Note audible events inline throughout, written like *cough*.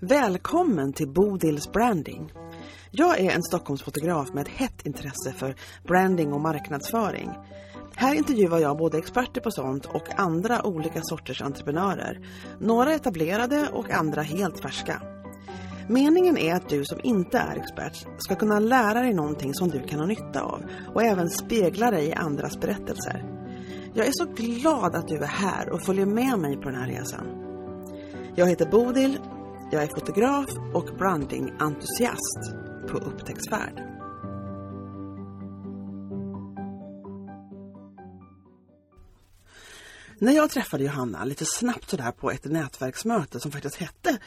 Välkommen till Bodils Branding. Jag är en Stockholmsfotograf med ett hett intresse för branding och marknadsföring. Här intervjuar jag både experter på sånt och andra olika sorters entreprenörer. Några etablerade och andra helt färska. Meningen är att du som inte är expert ska kunna lära dig någonting som du kan ha nytta av och även spegla dig i andras berättelser. Jag är så glad att du är här och följer med mig på den här resan. Jag heter Bodil, jag är fotograf och brandingentusiast på upptäcktsfärd. När jag träffade Johanna lite snabbt sådär på ett nätverksmöte som faktiskt hette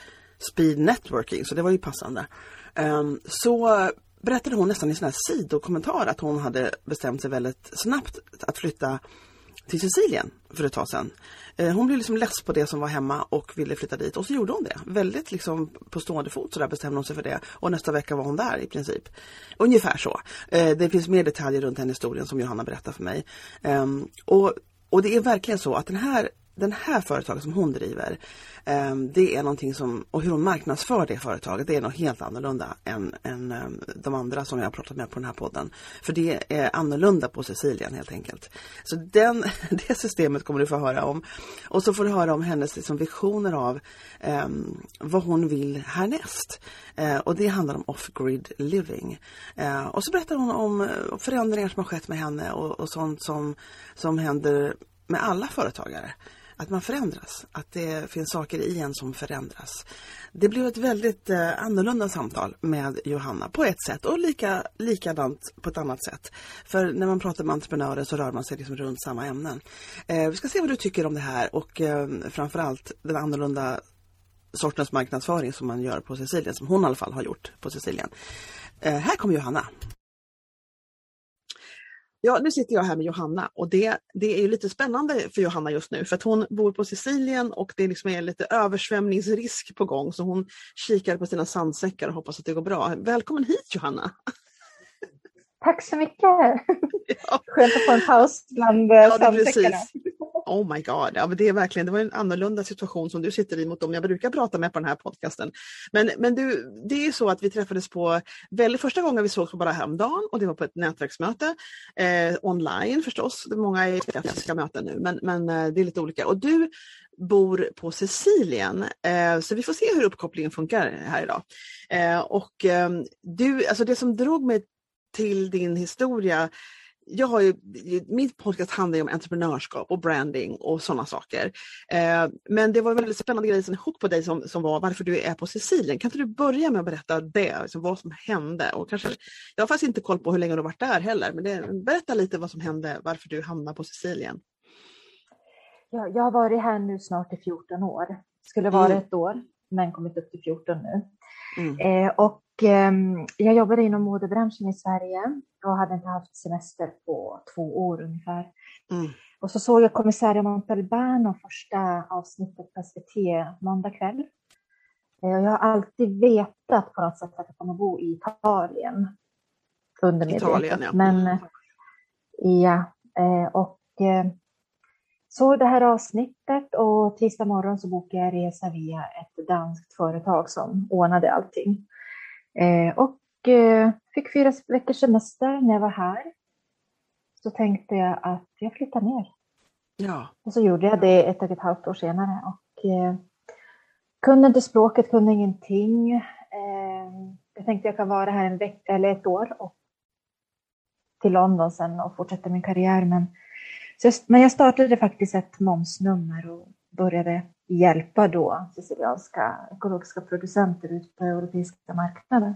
Speed Networking, så det var ju passande. Ehm, så berättade hon nästan i sån här sidokommentar att hon hade bestämt sig väldigt snabbt att flytta till Sicilien för ett tag sedan. Eh, hon blev liksom less på det som var hemma och ville flytta dit och så gjorde hon det. Väldigt liksom på stående fot så där bestämde hon sig för det och nästa vecka var hon där i princip. Ungefär så. Eh, det finns mer detaljer runt den historien som Johanna berättar för mig. Ehm, och, och det är verkligen så att den här den här företaget som hon driver, ehm, det är någonting som, och hur hon marknadsför det företaget, det är något helt annorlunda än, än ehm, de andra som jag har pratat med på den här podden. För det är annorlunda på Sicilien helt enkelt. Så den, *laughs* det systemet kommer du få höra om. Och så får du höra om hennes liksom, visioner av um, vad hon vill härnäst. Uh, och det handlar om off-grid living. Uh, och så berättar hon om förändringar som har skett med henne och, och sånt som, som händer med alla företagare. Att man förändras, att det finns saker i en som förändras. Det blev ett väldigt eh, annorlunda samtal med Johanna på ett sätt och lika, likadant på ett annat sätt. För när man pratar med entreprenörer så rör man sig liksom runt samma ämnen. Eh, vi ska se vad du tycker om det här och eh, framförallt den annorlunda sortens marknadsföring som man gör på Sicilien, som hon i alla fall har gjort på Sicilien. Eh, här kommer Johanna. Ja, nu sitter jag här med Johanna och det, det är lite spännande för Johanna just nu för att hon bor på Sicilien och det liksom är lite översvämningsrisk på gång så hon kikar på sina sandsäckar och hoppas att det går bra. Välkommen hit Johanna! Tack så mycket! *laughs* Ja. Skönt att få en paus bland eh, Ja, sandsäckarna. precis. Oh my god, ja, men det är verkligen det var en annorlunda situation som du sitter i mot dem jag brukar prata med på den här podcasten. Men, men du, det är så att vi träffades på, väl, första gången vi sågs på bara häromdagen och det var på ett nätverksmöte eh, online förstås. Många är många fysiska möten nu men, men eh, det är lite olika. Och du bor på Sicilien eh, så vi får se hur uppkopplingen funkar här idag. Eh, och eh, du, alltså det som drog mig till din historia jag har ju, min podcast handlar ju om entreprenörskap och branding och sådana saker. Eh, men det var en väldigt spännande grej som ihop på dig som, som var varför du är på Sicilien. Kan inte du börja med att berätta det, liksom vad som hände? Och kanske, jag har faktiskt inte koll på hur länge du har varit där heller, men det, berätta lite vad som hände, varför du hamnade på Sicilien. Ja, jag har varit här nu snart i 14 år. Skulle vara Mm. ett år, men kommit upp till 14 nu. Mm. Eh, och ehm, jag jobbade inom modebranschen i Sverige och hade inte haft semester på två år ungefär. Mm. Och så såg jag Commissario Montalbano första avsnittet på SVT måndag kväll. Eh, jag har alltid vetat på något sätt att jag kommer bo i Italien. Undermedvetet. Italien, ja. Men eh, ja, eh, och såg det här avsnittet och tisdag morgon så bokade jag resa via ett danskt företag som ordnade allting. Eh, och eh, fick fyra veckors semester när jag var här. Så tänkte jag att jag flyttar ner. Ja, Och så gjorde jag det ett och ett halvt år senare. Och, eh, kunde inte språket, kunde ingenting. Jag tänkte jag kan vara här en vecka eller ett år och till London sen och fortsätta min karriär. Men, så jag, men jag startade faktiskt ett momsnummer och började hjälpa då sicilianska ekologiska producenter ut på europeiska marknader.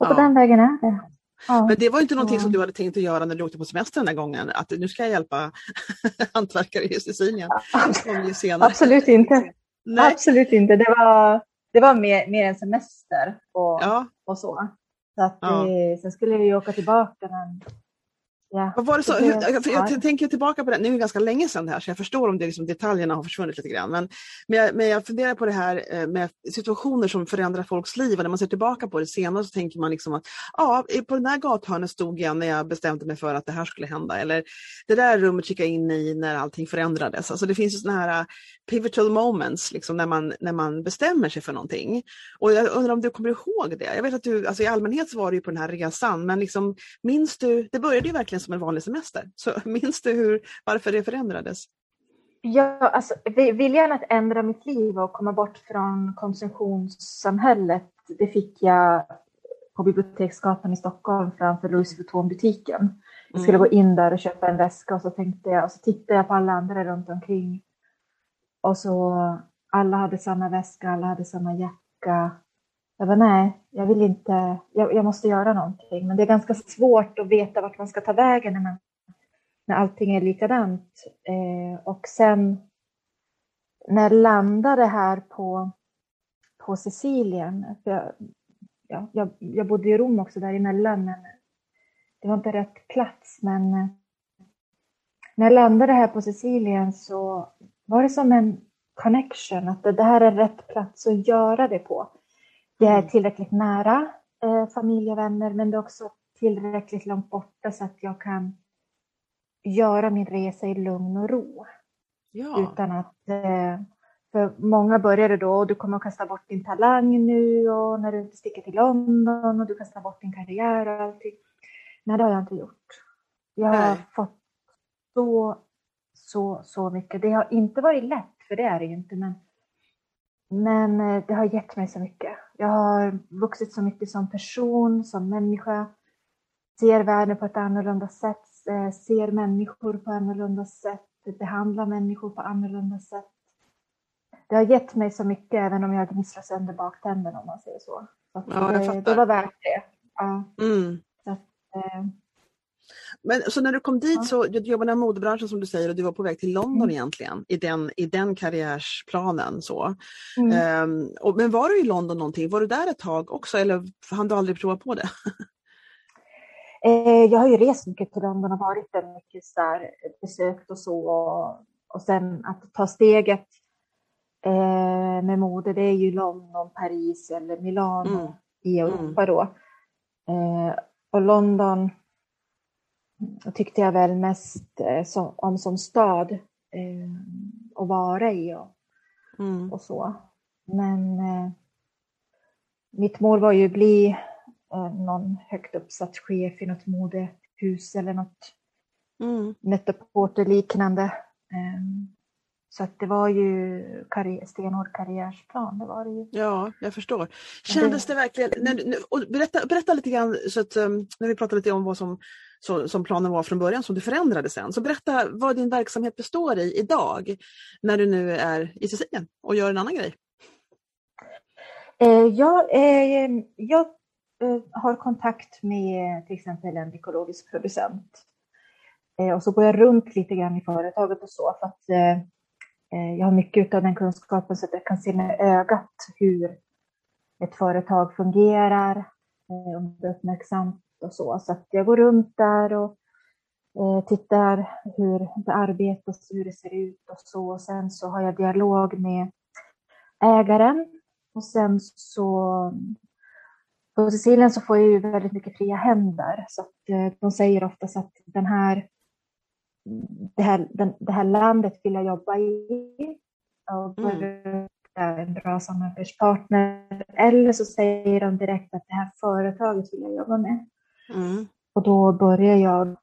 Och på Ja. den vägen är det. Ja. men det var inte någonting som du hade tänkt att göra när du åkte på semester den här gången, att nu ska jag hjälpa *laughs* hantverkare i Sicilien. Det. Absolut inte. Nej. Absolut inte. Det var, det var mer, mer en semester och, Ja, och så. så att, Ja. eh, sen skulle jag ju åka tillbaka men Ja. Vad var det så, Det- hur, jag ja. tänker tillbaka på det, nu är det ganska länge sedan det här så jag förstår om det liksom, detaljerna har försvunnit lite grann. Men, men, jag, men jag funderar på det här eh, med situationer som förändrar folks liv och när man ser tillbaka på det senare så tänker man liksom att ja, på den här gathörnet stod jag när jag bestämde mig för att det här skulle hända. Eller det där rummet gick jag in i när allting förändrades. Alltså det finns ju sådana här eh, pivotal moments liksom, när, man, när man bestämmer sig för någonting. Och jag undrar om du kommer ihåg det? Jag vet att du, alltså i allmänhet så var du på den här resan men liksom, minns du, det började ju verkligen som en vanlig semester. Så *laughs* minns du hur, varför det förändrades? Ja, alltså, vi- viljan att ändra mitt liv och komma bort från konsumtionssamhället, det fick jag på Biblioteksgatan i Stockholm framför Louis Vuitton-butiken. Jag skulle gå in där och köpa en väska och så tänkte jag, och så tittade jag på alla andra runt omkring. Och så alla hade samma väska, alla hade samma jacka. Jag bara, nej, jag vill inte, jag, jag måste göra någonting. Men det är ganska svårt att veta vart man ska ta vägen när, man, när allting är likadant. Eh, och sen när jag landade här på, på Sicilien, för jag, ja, jag, jag bodde i Rom också däremellan, men det var inte rätt plats. Men eh, när jag landade här på Sicilien så var det som en connection, att det, det här är rätt plats att göra det på. Det är Mm. tillräckligt nära eh, familj och vänner, men det är också tillräckligt långt borta så att jag kan göra min resa i lugn och ro. Ja, Utan att, eh, för många började då, och du kommer att kasta bort din talang nu och när du inte sticker till London och du kastar bort din karriär och allting. Nej, det har jag inte gjort. Jag har Nej. fått så, så, så mycket. Det har inte varit lätt, för det är det ju inte, men, men eh, det har gett mig så mycket. Jag har vuxit så mycket som person, som människa, ser världen på ett annorlunda sätt, eh, ser människor på annorlunda sätt, behandlar människor på annorlunda sätt. Det har gett mig så mycket även om jag gnisslar sönder baktänderna om man säger så. så att Ja, jag det, det var värt det. Ja, mm. eh, Men så när du kom dit Ja. så du jobbade i modebranschen som du säger och du var på väg till London Mm. egentligen i den, i den karriärsplanen. Så. mm. Ehm, och, men var du i London någonting? Var du där ett tag också eller hann du aldrig prova på det? *laughs* Eh, jag har ju rest mycket till London och varit där mycket så där, besökt och så. Och, och sen att ta steget eh, med mode, det är ju London, Paris eller Milano Mm. i Europa då. Eh, och London tyckte jag väl mest eh, som, om som stad eh, att vara i och, Mm. och så. Men eh, mitt mål var ju att bli eh, någon högt uppsatt chef i något modehus eller något Mm. Net-a-Porter-liknande. Eh, så att det var ju karriär, stenhård karriärsplan, det var det ju. Ja, jag förstår. Kändes det verkligen, när, och berätta, berätta lite grann, så att, um, när vi pratade lite om vad som, så, som planen var från början, som du förändrade sen. Så berätta vad din verksamhet består i idag, när du nu är i Sicilien och gör en annan grej. Eh, jag eh, jag eh, har kontakt med till exempel en ekologisk producent. Och så går jag runt lite grann i företaget och så för att jag har mycket av den kunskapen så att jag kan se med ögat hur ett företag fungerar, om det är uppmärksamt och så. Så att jag går runt där och eh, tittar hur det arbetas, hur det ser ut och så. Och sen så har jag dialog med ägaren och sen så på Sicilien så får jag ju väldigt mycket fria händer så att eh, de säger oftast att den här det här, den, det här landet vill jag jobba i och det en bra samarbetspartner. Eller så säger de direkt att det här företaget vill jag jobba med. Mm. Och då börjar jag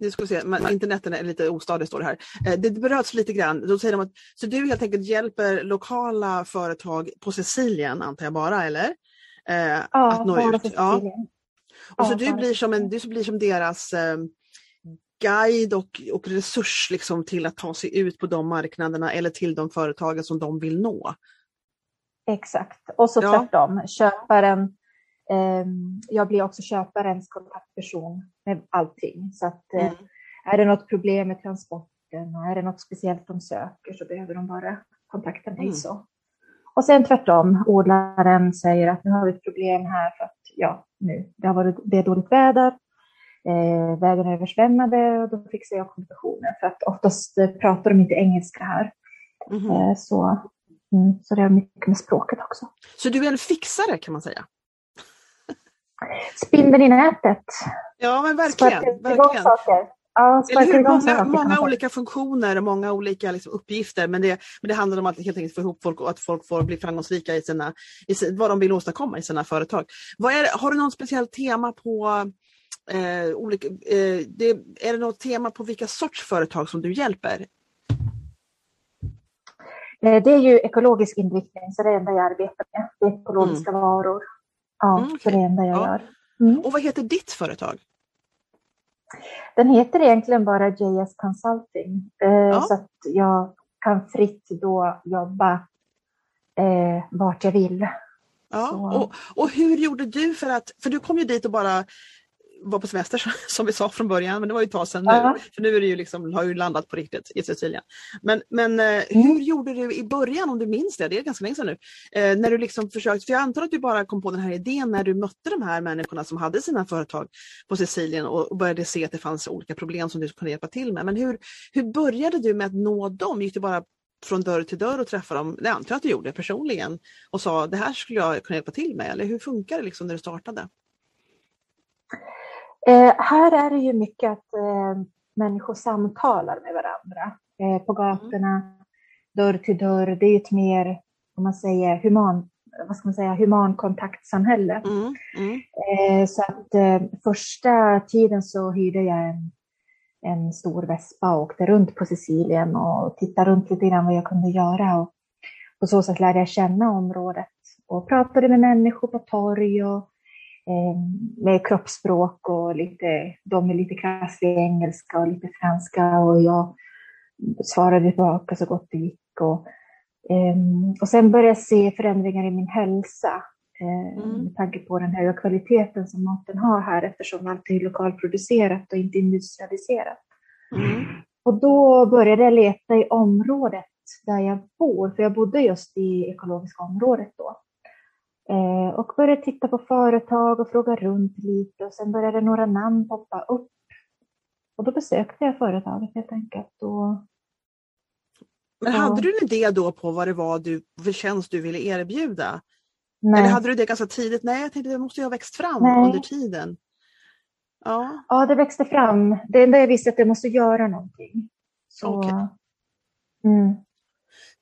Nu ska vi se, men interneten är lite ostadig står det här. Eh, Det bröts lite grann. Då säger de att, så du helt enkelt hjälper lokala företag på Sicilien, antar jag bara, eller? Eh, att nå ut. Ja. Och så Ja, du bara blir som, en, du blir som deras eh, guide och, och resurs liksom, till att ta sig ut på de marknaderna eller till de företagen som de vill nå. Exakt. Och så Ja. tvärtom, köparen. Ehm, jag blir också köparens kontaktperson med allting. Så att eh, Mm. är det något problem med transporten och är det något speciellt de söker så behöver de bara kontakta mig. Mm. Så. Och sen tvärtom, odlaren säger att nu har vi ett problem här för att ja, nu, det, har varit, det är dåligt väder. eh, vägen översvämmade och då fixade jag kommunikationen för att oftast pratar de inte engelska här. Mm. Eh, så, mm, så det har mycket med språket också. Så du är en fixare kan man säga? Spindeln i nätet. Ja men verkligen. verkligen. Ja, Eller hur? Många, många olika funktioner och många olika liksom, uppgifter men det, men det handlar om att helt enkelt få ihop folk och att folk får bli framgångsrika i, sina, i vad de vill åstadkomma i sina företag. Är, har du något speciellt tema på eh, olika, eh, det, är det något tema på vilka sorts företag som du hjälper? Eh, det är ju ekologisk inriktning, så det är det enda jag arbetar med. Det är ekologiska mm. varor. Ja, mm, okay. det är det enda jag ja. gör. Mm. Och vad heter ditt företag? Den heter egentligen bara JS Consulting. Eh, ja. Så att jag kan fritt då jobba eh, vart jag vill. Ja, och, och hur gjorde du för att, för du kom ju dit och bara var på semester *laughs* som vi sa från början, men det var ju ett tag sedan nu. Ja. För nu är det ju liksom, har ju landat på riktigt i Sicilien. Men, men eh, mm. hur gjorde du i början, om du minns det, det är ganska länge sedan nu, eh, när du liksom försökte, för jag antar att du bara kom på den här idén när du mötte de här människorna som hade sina företag på Sicilien och, och började se att det fanns olika problem som du kunde hjälpa till med. Men hur, hur började du med att nå dem? Gick du bara från dörr till dörr och träffa dem, det antar jag att du gjorde personligen, och sa det här skulle jag kunna hjälpa till med, eller hur funkar det liksom när du startade? Eh, här är det ju mycket att eh, människor samtalar med varandra eh, på gatorna, mm. dörr till dörr. Det är ett mer, om man säger, human, vad ska man säga, humankontaktsamhälle. Mm. Mm. Eh, så att eh, första tiden så hyrde jag en, en stor vespa och åkte runt på Sicilien och tittade runt lite grann vad jag kunde göra. Och på så sätt lärde jag känna området och pratade med människor på torg och med kroppsspråk och lite, de är lite krassliga engelska och lite franska och jag svarade tillbaka så gott det gick. Och, ehm, och sen började jag se förändringar i min hälsa eh, mm. med tanke på den höga kvaliteten som maten har här eftersom allt är lokalproducerat och inte industrialiserat. Mm. Och då började jag leta i området där jag bor, för jag bodde just i ekologiska området då. Eh, och började titta på företag och fråga runt lite och sen började några namn poppa upp. Och då besökte jag företaget helt enkelt. Och, Men hade du en idé då på vad det var du, för tjänst du ville erbjuda? Nej. Eller hade du det ganska tidigt? Nej, jag tänkte det måste ju ha växt fram Nej. under tiden. Ja. ja, det växte fram. Det enda jag visste att jag måste göra någonting. Så, okay. mm,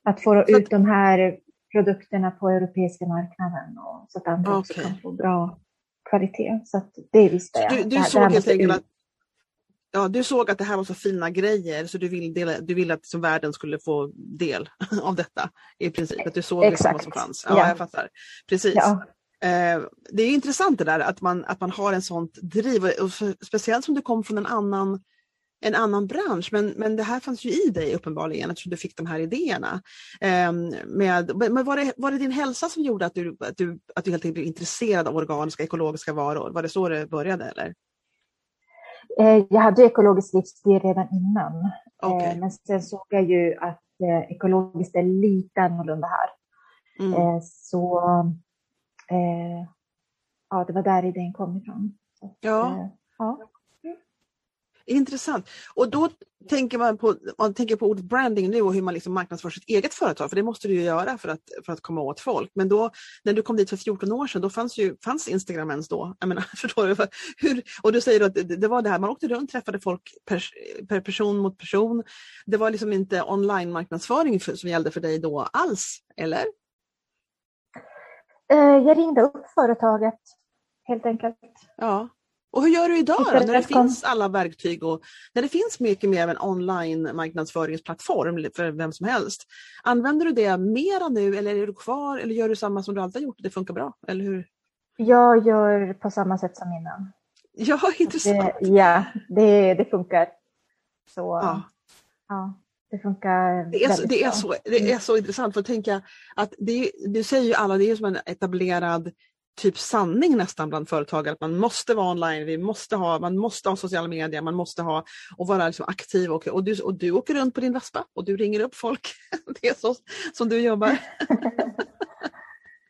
att få ut de här produkterna på europeiska marknaden och så att andra okay. också kan få bra kvalitet. Så det visste jag. Du, du såg helt enkelt att, ja, du såg att det här var så fina grejer så du ville, dela, du ville att liksom världen skulle få del *laughs* av detta i princip. Att du såg liksom vad som fanns. Ja, ja. jag fattar. Precis. Ja. Eh, det är intressant det där att man, att man har en sånt driv, och speciellt som du kom från en annan en annan bransch. Men, men det här fanns ju i dig uppenbarligen eftersom du fick de här idéerna. Um, med, men var det, var det din hälsa som gjorde att du, att du, att du helt enkelt blev intresserad av organiska ekologiska varor? Var det så det började eller? Eh, jag hade ekologisk livsstil redan innan. Okay. Men sen såg jag ju att eh, ekologiskt är lite annorlunda här. Mm. Så ja, det var där idén kom ifrån. Ja. ja. Intressant. Och då tänker man på, man tänker på ordet branding nu och hur man liksom marknadsför sitt eget företag, för det måste du ju göra för att, för att komma åt folk. Men då, när du kom dit för 14 år sedan, då fanns ju fanns Instagram ens då? Jag menar, *laughs* förstår du? Hur, och du säger att det, det, var det här, man åkte runt och träffade folk per, per person mot person. Det var liksom inte online marknadsföring för, som gällde för dig då alls, eller? Eh, jag ringde upp företaget helt enkelt. Ja. Och hur gör du idag då, när det finns alla verktyg och när det finns mycket mer av en online marknadsföringsplattform för vem som helst? Använder du det mera nu eller är du kvar eller gör du samma som du alltid har gjort och det funkar bra? Eller hur? Jag gör på samma sätt som innan. *laughs* Ja, intressant. Det, ja, det, det funkar. Så, ja. ja. Det funkar det är, så, det, är så, det är så intressant för att tänka att det, du säger ju alla, det är som en etablerad typ sanning nästan bland företagare att man måste vara online, vi måste ha, man måste ha sociala medier, man måste ha och vara liksom aktiv och, och, du, och du åker runt på din Vespa och du ringer upp folk. *laughs* Det är så som du jobbar. *laughs*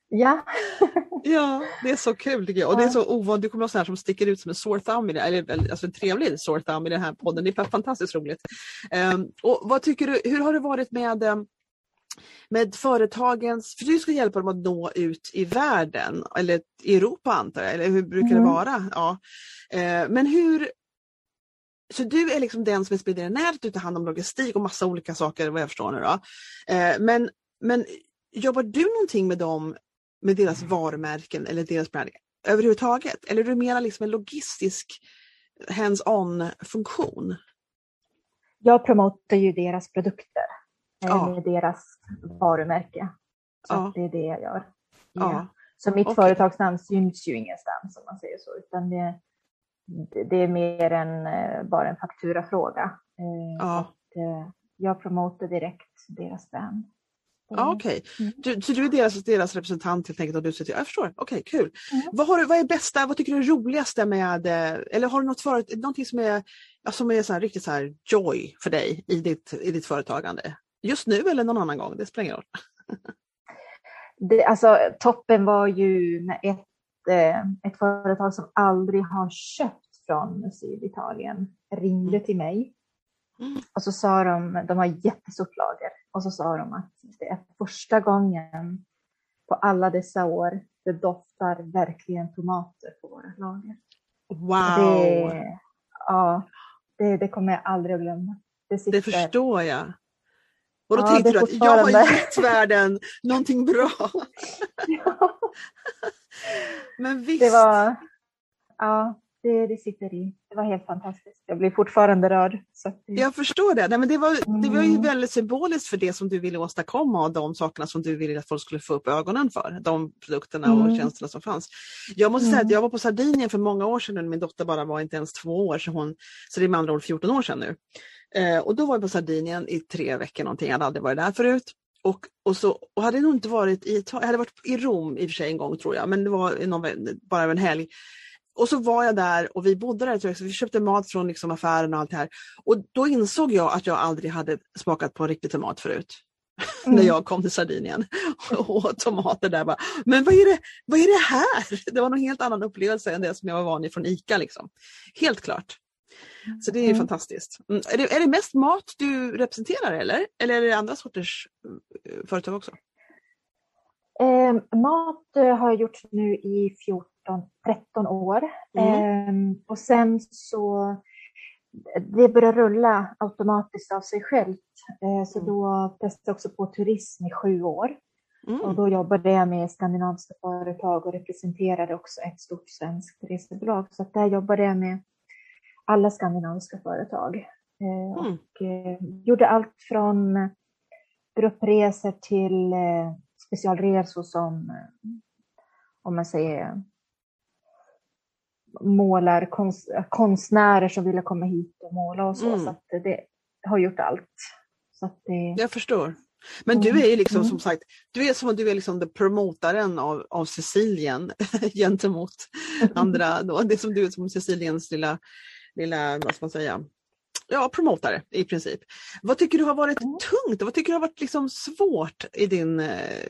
Ja. *laughs* ja, det är så kul tycker jag. Och det är så ovanligt, du kommer ha sån här som sticker ut som en sore thumb, i det, eller alltså en trevlig sore thumb i den här podden. Det är fantastiskt roligt. Um, och vad tycker du, hur har det varit med um, med företagens, för du ska hjälpa dem att nå ut i världen, eller i Europa antar jag, eller hur brukar mm. det vara? Ja. Eh, men hur, så du är liksom den som är spridare nätet, du tar hand om logistik och massa olika saker vad jag förstår nu då. Eh, men, men jobbar du någonting med dem, med deras varumärken eller deras brand överhuvudtaget? Eller är du mer liksom en logistisk hands-on funktion? Jag promotar ju deras produkter ja. med deras varumärke. Så ja. det är det jag gör. Ja. Så mitt okay. företagsnamn syns ju ingenstans om man säger så, utan det, det är mer än eh, bara en fakturafråga. Eh, ja. Att, eh, jag promotar direkt deras brand. Ja, Okej, okay. mm. så du är deras, deras representant helt enkelt? Och du säger, jag förstår, okej okay, kul. Mm. Vad, har, vad är bästa, vad tycker du är roligaste med, eller har du något för, någonting som är, som är så här, riktigt så här joy för dig i ditt, i ditt företagande? Just nu eller någon annan gång, det spelar ingen roll. *laughs* det, alltså, toppen var ju ett, eh, ett företag som aldrig har köpt från Syditalien ringde mm. till mig. Mm. Och så sa de, de har jättestort lager, och så sa de att det är första gången på alla dessa år det doftar verkligen tomater på våra lager. Wow! Det, ja, det, det kommer jag aldrig att glömma. Det, det förstår jag. Och då ja, tänkte du att jag har gett världen någonting bra. *laughs* *laughs* ja. Men visst. Det var, ja, det, det sitter i. Det var helt fantastiskt. Jag blir fortfarande rörd. Så. Jag förstår det. Nej, men det, var, det var ju mm. väldigt symboliskt för det som du ville åstadkomma och de sakerna som du ville att folk skulle få upp ögonen för. De produkterna och mm. tjänsterna som fanns. Jag måste säga att mm. jag var på Sardinien för många år sedan. Min dotter bara var inte ens två år, så, hon, så det är med andra ord 14 år sedan nu. Eh, och då var jag på Sardinien i tre veckor någonting, jag hade aldrig varit där förut. Och, och, så, och hade nog inte varit i, jag hade varit i Rom i och för sig en gång tror jag, men det var någon, bara en helg. Och så var jag där och vi bodde där, så vi köpte mat från liksom affären och allt det här. Och då insåg jag att jag aldrig hade smakat på riktig tomat förut. *laughs* Mm. när jag kom till Sardinien *laughs* och åt tomater där. Bara, Men vad är, det, vad är det här? Det var en helt annan upplevelse än det som jag var van vid från ICA. Liksom. Helt klart. Så det är mm. fantastiskt. Mm. Är, det, är det mest mat du representerar eller? Eller är det andra sorters eh, företag också? Eh, mat har jag gjort nu i 14-13 år. Mm. Eh, och sen så det börjar rulla automatiskt av sig självt. Eh, så mm. då testade jag också på turism i sju år. Mm. Och då jobbade jag med skandinaviska företag och representerade också ett stort svenskt resebolag. Så där jobbade jag med alla skandinaviska företag. Eh, mm. Och eh, gjorde allt från gruppresor till eh, specialresor som, om man säger, målar, konst, konstnärer som ville komma hit och måla och så. Mm. Så att det har gjort allt. Så det... Jag förstår. Men du är ju liksom mm. som sagt, du är som du är liksom den promotaren av, av Sicilien *laughs* gentemot andra. Då. Det är som du är som Siciliens lilla lilla, vad ska man säga, ja, promotare i princip. Vad tycker du har varit mm. tungt? Vad tycker du har varit liksom svårt i din eh,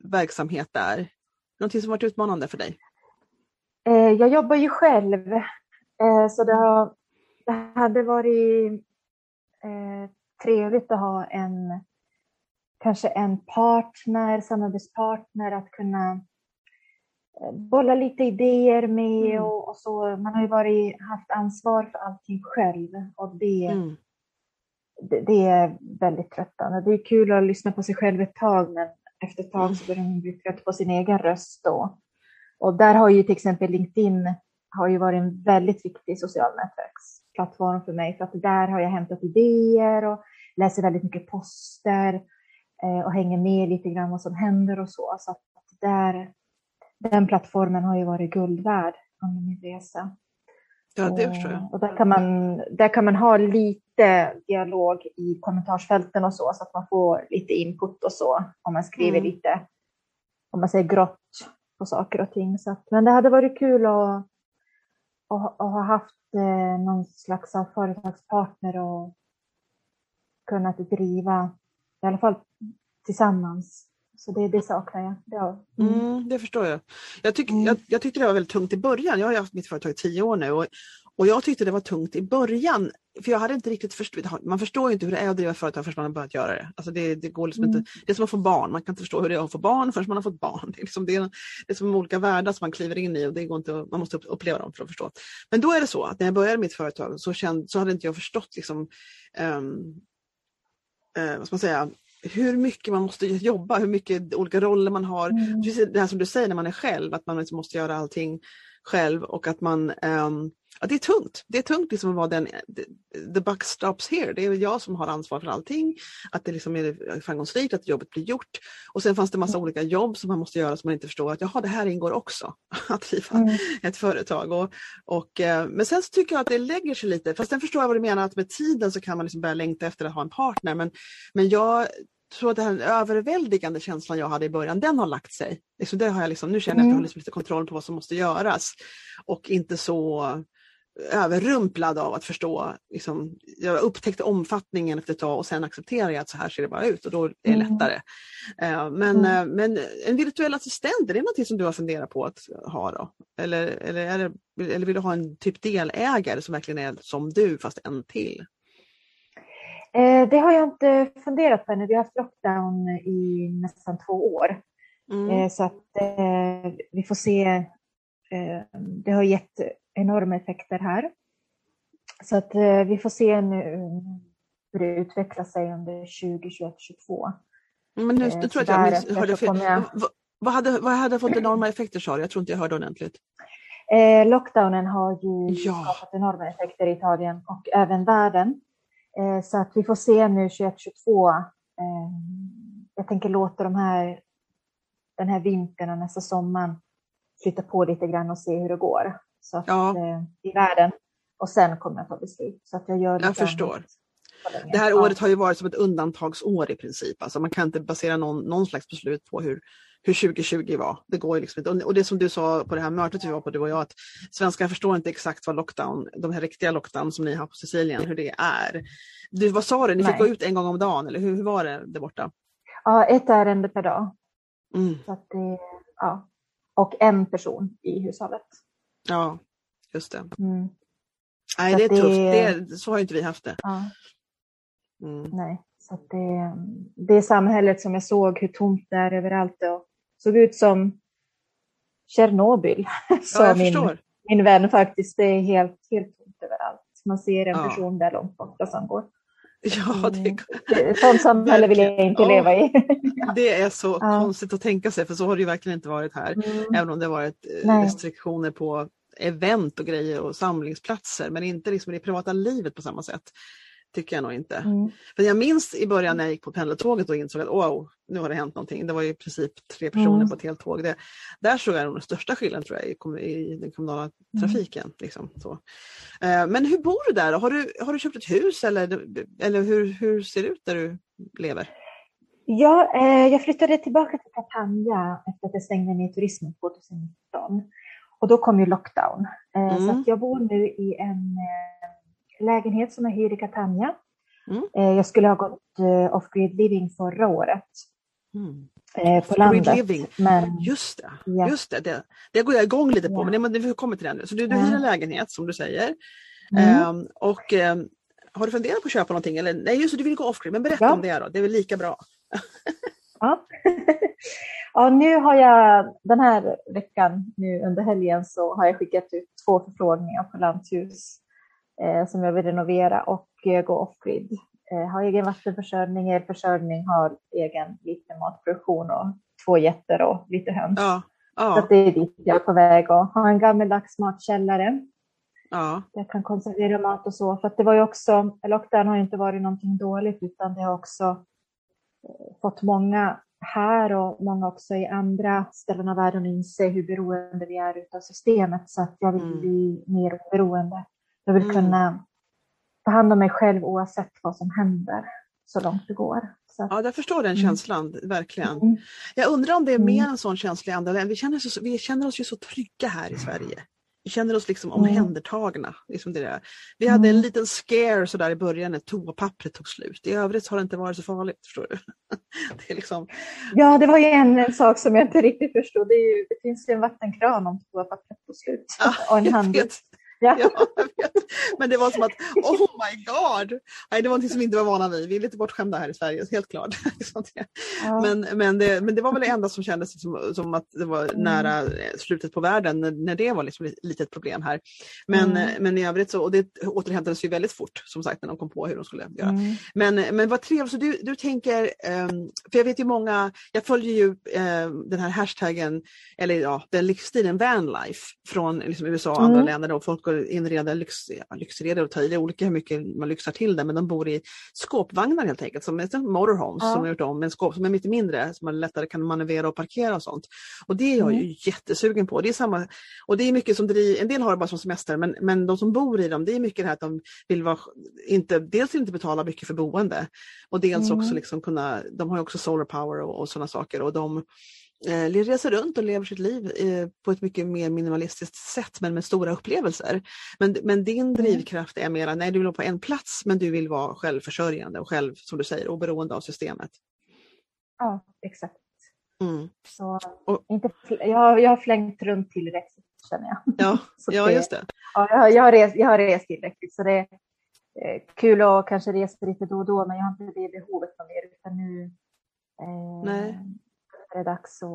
verksamhet där? Någonting som varit utmanande för dig? Eh, jag jobbar ju själv, eh, så det, har, det hade varit eh, trevligt att ha en kanske en partner, samarbetspartner att kunna bolla lite idéer med mm. och, och, så. Man har ju varit, haft ansvar för allting själv och det, mm. det, det, är väldigt tröttande. Det är kul att lyssna på sig själv ett tag men efter ett tag så börjar man bli trött på sin egen röst då. Och där har ju till exempel LinkedIn har ju varit en väldigt viktig social nätverksplattform för mig för att där har jag hämtat idéer och läser väldigt mycket poster eh, och hänger med lite grann vad som händer och så. Så att där den plattformen har ju varit guld värd under min resa. Ja, det förstår jag. Och där kan, man, där kan man ha lite dialog i kommentarsfälten och så, så att man får lite input och så, om man skriver mm. lite, om man säger grått på saker och ting. Så att, men det hade varit kul att, att, att ha haft eh, någon slags av företagspartner och kunnat driva, i alla fall tillsammans, Så det, det saknar jag. Ja. Mm. Mm, det förstår jag. Jag, tyck, mm. jag. jag tyckte det var väldigt tungt i början. Jag har haft mitt företag i tio år nu och, och jag tyckte det var tungt i början. För jag hade inte riktigt förstått, man förstår ju inte hur det är att driva företag förrän man har börjat göra det. Alltså det, det går liksom inte, mm. det är som att få barn, man kan inte förstå hur det är att få barn förrän man har fått barn. *laughs* Det är, liksom, det är, det är som olika världar som man kliver in i och det går inte, man måste uppleva dem för att förstå. Men då är det så att när jag började mitt företag så, känd, så hade inte jag förstått liksom, um, uh, vad ska man säga, hur mycket man måste jobba, hur mycket olika roller man har. Mm. Det här som du säger när man är själv, att man liksom måste göra allting själv och att man um, ja, det är tungt. Det är tungt liksom att vara den, the buck stops here. Det är jag som har ansvar för allting. Att det liksom är framgångsrikt, att jobbet blir gjort. Och sen fanns det massa olika jobb som man måste göra som man inte förstår att jaha, det här ingår också. *laughs* Att driva mm. ett företag. Och, och, eh, men sen tycker jag att det lägger sig lite, fast sen förstår jag vad du menar att med tiden så kan man liksom börja längta efter att ha en partner. Men, men jag tror att den överväldigande känslan jag hade i början, den har lagt sig. Liksom det har jag liksom, nu känner jag att jag har mm. liksom lite kontroll på vad som måste göras. Och inte så överrumplad av att förstå, liksom, jag upptäckte omfattningen efter ett tag och sen accepterar jag att så här ser det bara ut och då är det mm. lättare. Uh, men, mm. uh, men en virtuell assistent, är det något som du har funderat på att ha då? Eller, eller, det, eller vill du ha en typ delägare som verkligen är som du fast en till? Eh, det har jag inte funderat på ännu. Vi har haft lockdown i nästan två år. Mm. Eh, så att eh, vi får se. Det har gett enorma effekter här. Så att vi får se nu hur det utvecklar sig under 2021 2022 Men nu, nu tror jag att jag hörde fel. Jag... Vad, hade, vad hade fått enorma effekter sa du? Jag tror inte jag hörde ordentligt. Eh, lockdownen har ju ja. skapat enorma effekter i Italien och även världen. Eh, så att vi får se nu 2022. Eh, jag tänker låta de här, den här vintern och nästa sommaren flytta på lite grann och se hur det går så att, ja. eh, i världen. Och sen kommer jag ta beslut. Så att jag gör jag förstår. Det här året har ju varit som ett undantagsår i princip. Alltså man kan inte basera någon, någon slags beslut på hur, hur 2020 var. Det går liksom inte. Och det som du sa på det här mötet vi var på, du och jag, att svenskar förstår inte exakt vad lockdown, de här riktiga lockdown som ni har på Sicilien, hur det är. Du, vad sa du, ni Nej. fick gå ut en gång om dagen, eller hur, hur var det där borta? Ja, ett ärende per dag. Mm. Så det, ja. Och en person i hushållet. Ja, just det. Mm. Nej, det är det... tufft. Det, så har inte vi haft det. Ja. Mm. Nej, så det, det samhället som jag såg hur tomt det är överallt och såg ut som Tjernobyl, sa *laughs* ja, min, min vän faktiskt. Det är helt, helt tomt överallt. Man ser en ja. person där långt borta som går. Ja, det... Mm. Sånt samhälle vill jag inte ja, leva i. *laughs* det är så ja. konstigt att tänka sig, för så har det ju verkligen inte varit här. Mm. Även om det varit eh, Nej. restriktioner på event och grejer och samlingsplatser, men inte liksom i det privata livet på samma sätt. Tycker jag nog inte. Mm. För jag minns i början när jag gick på pendeltåget och insåg att wow, nu har det hänt någonting. Det var i princip tre personer mm. på ett helt tåg. Det, där såg jag den största skillnaden tror jag, i, i den kommunala mm. trafiken. Mm. Liksom, så. Eh, men hur bor du där? Har du, har du köpt ett hus eller, eller hur, hur ser det ut där du lever? Ja, eh, jag flyttade tillbaka till Catania efter att jag stängde ner turismen 2019. Och då kom ju lockdown. Eh, så jag bor nu i en lägenhet som jag hyr i Catania. Mm. Eh, jag skulle ha gått eh, off-grid living förra året. Mm. Eh, på landet. Living. Men, just det, ja. just det, det, det går jag igång lite på, ja. men det, vi kommer till det nu. Så du, du hyr en lägenhet som du säger. Um, och um, har du funderat på att köpa någonting? Eller, nej, just det, du vill gå off-grid, men berätta ja. om det då, det är väl lika bra. *laughs* ja. *laughs* ja, nu har jag den här veckan, nu under helgen, så har jag skickat ut två förfrågningar på Lantshus eh, som jag vill renovera och eh, gå off-grid. Eh, har egen vattenförsörjning, elförsörjning, har egen liten matproduktion och två getter och lite höns. Ja, ja. Så det är dit jag är på väg och ha en gammeldags matkällare. Ja. Jag kan konservera mat och så. För att det var ju också, lockdown har inte varit någonting dåligt utan det har också eh, fått många här och många också i andra ställen av världen att inse hur beroende vi är av systemet. Så att jag vill mm. bli mer oberoende. Jag vill mm. kunna ta hand om mig själv oavsett vad som händer så långt det går. Så. Ja, jag förstår den mm. känslan, mm. verkligen. Mm. Jag undrar om det är mer mm. en sån känsla i andra länder. Vi känner, oss, vi känner oss ju så trygga här i Sverige känner oss liksom omhändertagna. Liksom det där. Vi hade en liten scare sådär i början när toapappret tog slut. I övrigt har det inte varit så farligt. Förstår du? *laughs* Det är liksom, Ja, det var ju en, en sak som jag inte riktigt förstod. Det, ju, det finns ju en vattenkran om toapappret tog slut. Ja, *laughs* och en handduk. Ja. *laughs* Ja, jag vet. Men det var som att, oh my god! Nej, det var någonting som vi inte var vana vid. Vi är lite bortskämda här i Sverige, helt klart. *laughs* Där. Ja. Men, men, det, men det var väl det enda som kändes som, som att det var Mm. nära eh, slutet på världen när, när det var liksom ett litet problem här. Men, Mm. eh, men i övrigt så, och det återhämtades ju väldigt fort som sagt när de kom på hur de skulle göra. Mm. Men, men vad trevligt, så du, du tänker, ehm, för jag vet ju många, jag följer ju ehm, den här hashtaggen, eller ja, den livsstilen vanlife från liksom USA och andra Mm. länder och folk går inreda lyx, ja, lyxreder och tar i det är olika hur mycket man lyxar till det, men de bor i skåpvagnar helt enkelt, som är motorhomes Ja. som är gjort om, men skåp som är mycket mindre, som man lättare kan manövrera och parkera och sånt. Och det är jag ju Mm. jättesugen på. Det är samma, och det är mycket som driver, en del har det bara som semester, men, men de som bor i dem, det är mycket det här att de vill vara, inte, dels inte betala mycket för boende och dels Mm. också liksom kunna, de har ju också solar power och, och sådana saker och de reser runt och lever sitt liv eh, på ett mycket mer minimalistiskt sätt men med stora upplevelser. Men, men din drivkraft är mera, nej du vill vara på en plats men du vill vara självförsörjande och själv, som du säger, oberoende av systemet. ja, exakt. Mm. Så, Och- inte, jag, har- jag har flängt runt tillräckligt känner jag. Ja, *laughs* ja, just det. Ja, jag, har- jag, har rest, jag har rest tillräckligt så det är eh, kul att kanske resa lite då och då men jag har inte det behovet mer utan nu eh, Nej. Är det dags att,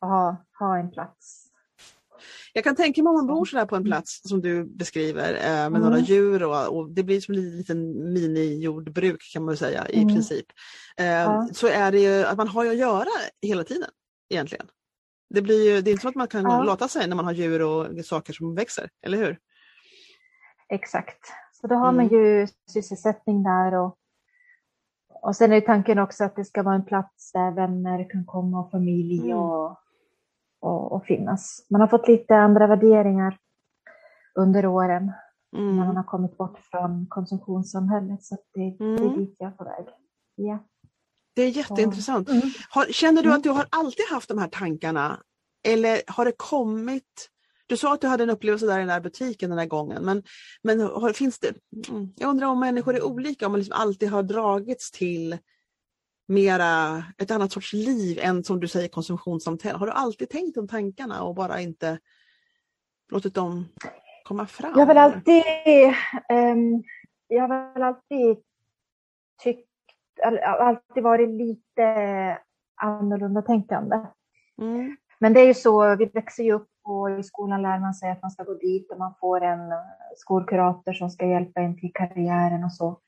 att ha, ha en plats. Jag kan tänka mig om man bor sådär på en plats som du beskriver eh, med Mm. några djur och, och det blir som en liten mini-jordbruk kan man säga i Mm. princip. Eh, Ja. Så är det ju att man har ju att göra hela tiden egentligen. Det, blir ju, det är inte så att man kan Ja. låta sig när man har djur och saker som växer, eller hur? Exakt. Så då har man Mm. ju sysselsättning där och, och sen är tanken också att det ska vara en plats där vänner kan komma och familj Mm. och, och, och finnas. Man har fått lite andra värderingar under åren när man Mm. har kommit bort från konsumtionssamhället. Så det, det är Mm. dit jag är på väg. Ja. Det är jätteintressant. Mm. Har, känner du Mm. att du har alltid haft de här tankarna? Eller har det kommit? Du sa att du hade en upplevelse där i den där butiken den där gången. Men, men finns det? Mm, jag undrar om människor är olika, om man liksom alltid har dragits till mera ett annat sorts liv än som du säger konsumtionssamtal. Har du alltid tänkt de tankarna och bara inte låtit dem komma fram? Jag har väl alltid, ehm, jag har väl alltid tyckt, all- alltid varit lite annorlunda tänkande. Mm, Men det är ju så, vi växer ju upp och i skolan lär man sig att man ska gå dit och man får en eh, skolkurator som ska hjälpa en till karriären och så.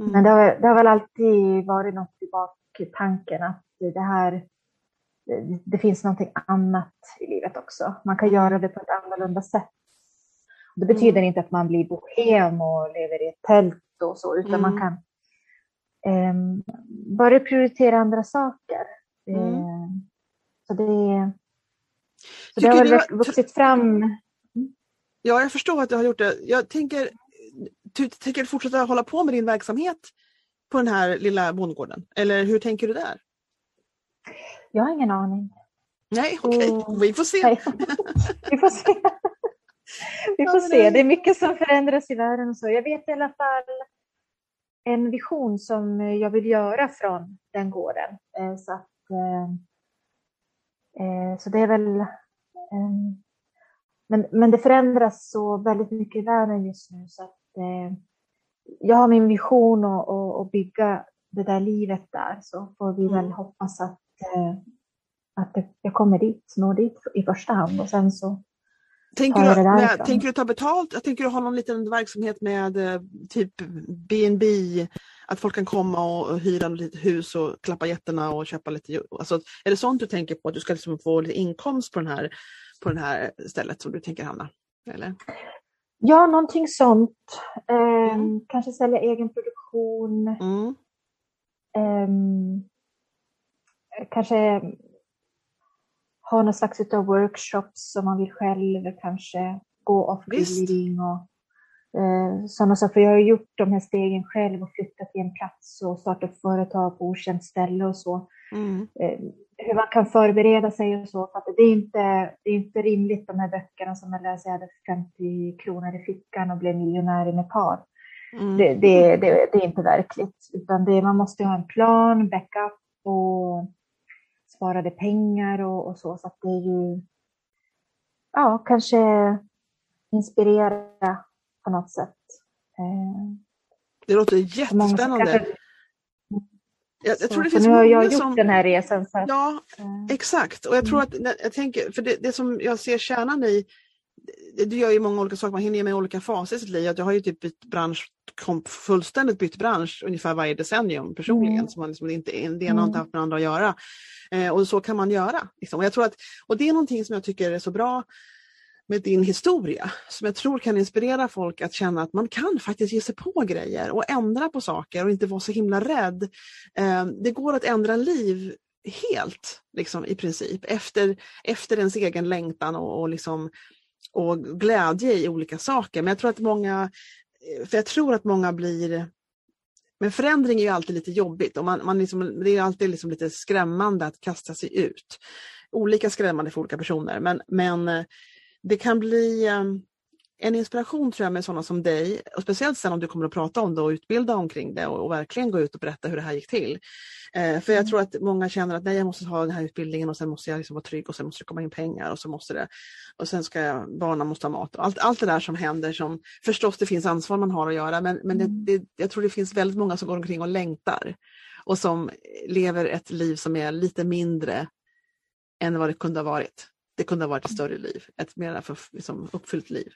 mm, Men det har, det har väl alltid varit något i baktanken att det här, det, det finns någonting annat i livet också. Man kan göra det på ett annorlunda sätt. Det betyder inte att man blir bohem och lever i ett tält och så, utan man Mm. kan um, bara prioritera andra saker. Mm. Eh, så det, så det har väl att- vuxit fram. Ja, jag förstår att du har gjort det. Jag tänker, du tänker fortsätta hålla på med din verksamhet på den här lilla bondgården? Eller hur tänker du där? Jag har ingen aning. Nej, okej, Mm. *laughs* vi får se. Vi får se. Vi får se. det- Det är mycket som förändras i världen och så. Jag vet i alla fall en vision som jag vill göra från den gården. Eh, Så, att, eh, eh, så det är väl... eh, Men, men det förändras så väldigt mycket i världen just nu så att eh, jag har min vision att, bygga det där livet där så får vi väl Mm. hoppas att, eh, att jag kommer dit, når dit i första hand och sen så Tänker du, därifrån. tänker du ta betalt? Jag tänker du ha någon liten verksamhet med eh, typ B&B att folk kan komma och, hyra ett litet hus och klappa getterna och köpa lite alltså, Är det sånt du tänker på? Att du ska liksom få lite inkomst på den här, på den här stället som du tänker hamna? Eller? Ja, någonting sånt. Eh, Mm. Kanske sälja egen produktion. Mm. Ehm, kanske ha någon slags utav workshops som man vill själv kanske gå off-grid och Eh, sådana saker. Jag har gjort de här stegen själv och flyttat till en plats och startat företag på okänt ställe och så. Mm. Eh, hur man kan förbereda sig och så. För att det, är inte, det är inte rimligt de här böckerna som jag läser, jag hade 50 kronor i fickan och blev miljonär i Nepal. Mm. Det, det, det, det, är inte verkligt, utan det, man måste ha en plan, backup och sparade pengar och, och så. Så att det är ju, ja, kanske inspirera på något sätt. Eh, det låter jättespännande. Jag, jag tror det finns nu har jag gjort som... den här resan. Så att... Ja, eh, exakt. Och jag tror mm. att, jag tänker, för det, det som jag ser kärnan i, du gör ju många olika saker, man hinner med olika faser i sitt liv. Jag har ju typ bytt bransch, fullständigt bytt bransch ungefär varje decennium personligen. Mm. Så man liksom inte, det ena har inte mm. haft med andra att göra. Eh, och så kan man göra. Liksom. Och, jag tror att, och det är någonting som jag tycker är så bra med din historia som jag tror kan inspirera folk att känna att man kan faktiskt ge sig på grejer och ändra på saker och inte vara så himla rädd. Eh, det går att ändra liv helt liksom, i princip efter, efter ens egen längtan och, och, liksom, och glädje i olika saker. Men jag tror att många, eh, för jag tror att många blir men förändring är ju alltid lite jobbigt och man, man liksom, det är alltid liksom lite skrämmande att kasta sig ut. Olika skrämmande för olika personer men, men eh, det kan bli ehm, en inspiration tror jag med sådana som dig, och speciellt sen om du kommer att prata om det och utbilda omkring det och, och verkligen gå ut och berätta hur det här gick till. Eh, för jag mm. tror att många känner att nej, jag måste ha den här utbildningen och sen måste jag liksom vara trygg och sen måste det komma in pengar och så måste det och sen ska jag, barnen måste ha mat och allt, allt det där som händer som förstås det finns ansvar man har att göra men, men mm. det, det, jag tror det finns väldigt många som går omkring och längtar och som lever ett liv som är lite mindre än vad det kunde ha varit. Det kunde ha varit ett större liv, ett mer liksom, uppfyllt liv.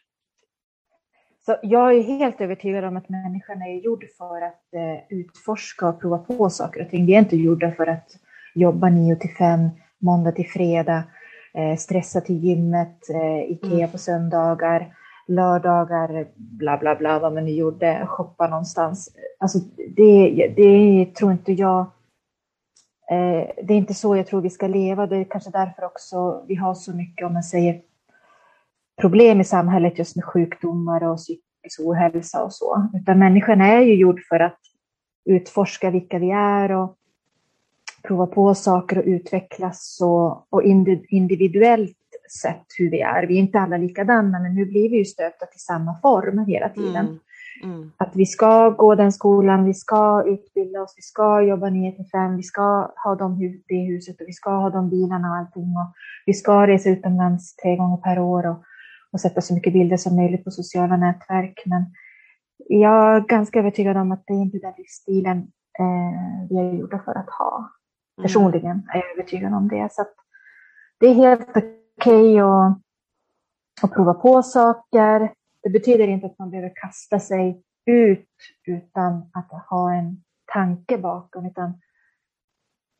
Så jag är helt övertygad om att människan är gjord för att eh, utforska och prova på saker och ting. Vi är inte gjorda för att jobba 9 till 5, måndag till fredag, eh, stressa till gymmet, eh, Ikea mm. på söndagar, lördagar, bla bla bla, vad man nu gjorde, shoppa någonstans. Alltså det, det tror inte jag Eh, det är inte så jag tror vi ska leva. Det är kanske därför också vi har så mycket, om man säger, problem i samhället just med sjukdomar och psykisk ohälsa och så. Utan människan är ju gjord för att utforska vilka vi är och prova på saker och utvecklas och, och individuellt sett hur vi är. Vi är inte alla likadana, men nu blir vi ju stöpta till samma form hela tiden. Mm. Mm. Att vi ska gå den skolan, vi ska utbilda oss, vi ska jobba 9 till 5, vi ska ha de, det huset och vi ska ha de bilarna och allting. Och vi ska resa utomlands tre gånger per år och och sätta så mycket bilder som möjligt på sociala nätverk. Men jag är ganska övertygad om att det är inte den livsstilen eh, vi är gjorda för att ha. Mm. Personligen är jag övertygad om det. Så det är helt okej okay att, att prova på saker. Det betyder inte att man behöver kasta sig ut utan att ha en tanke bakom. Utan,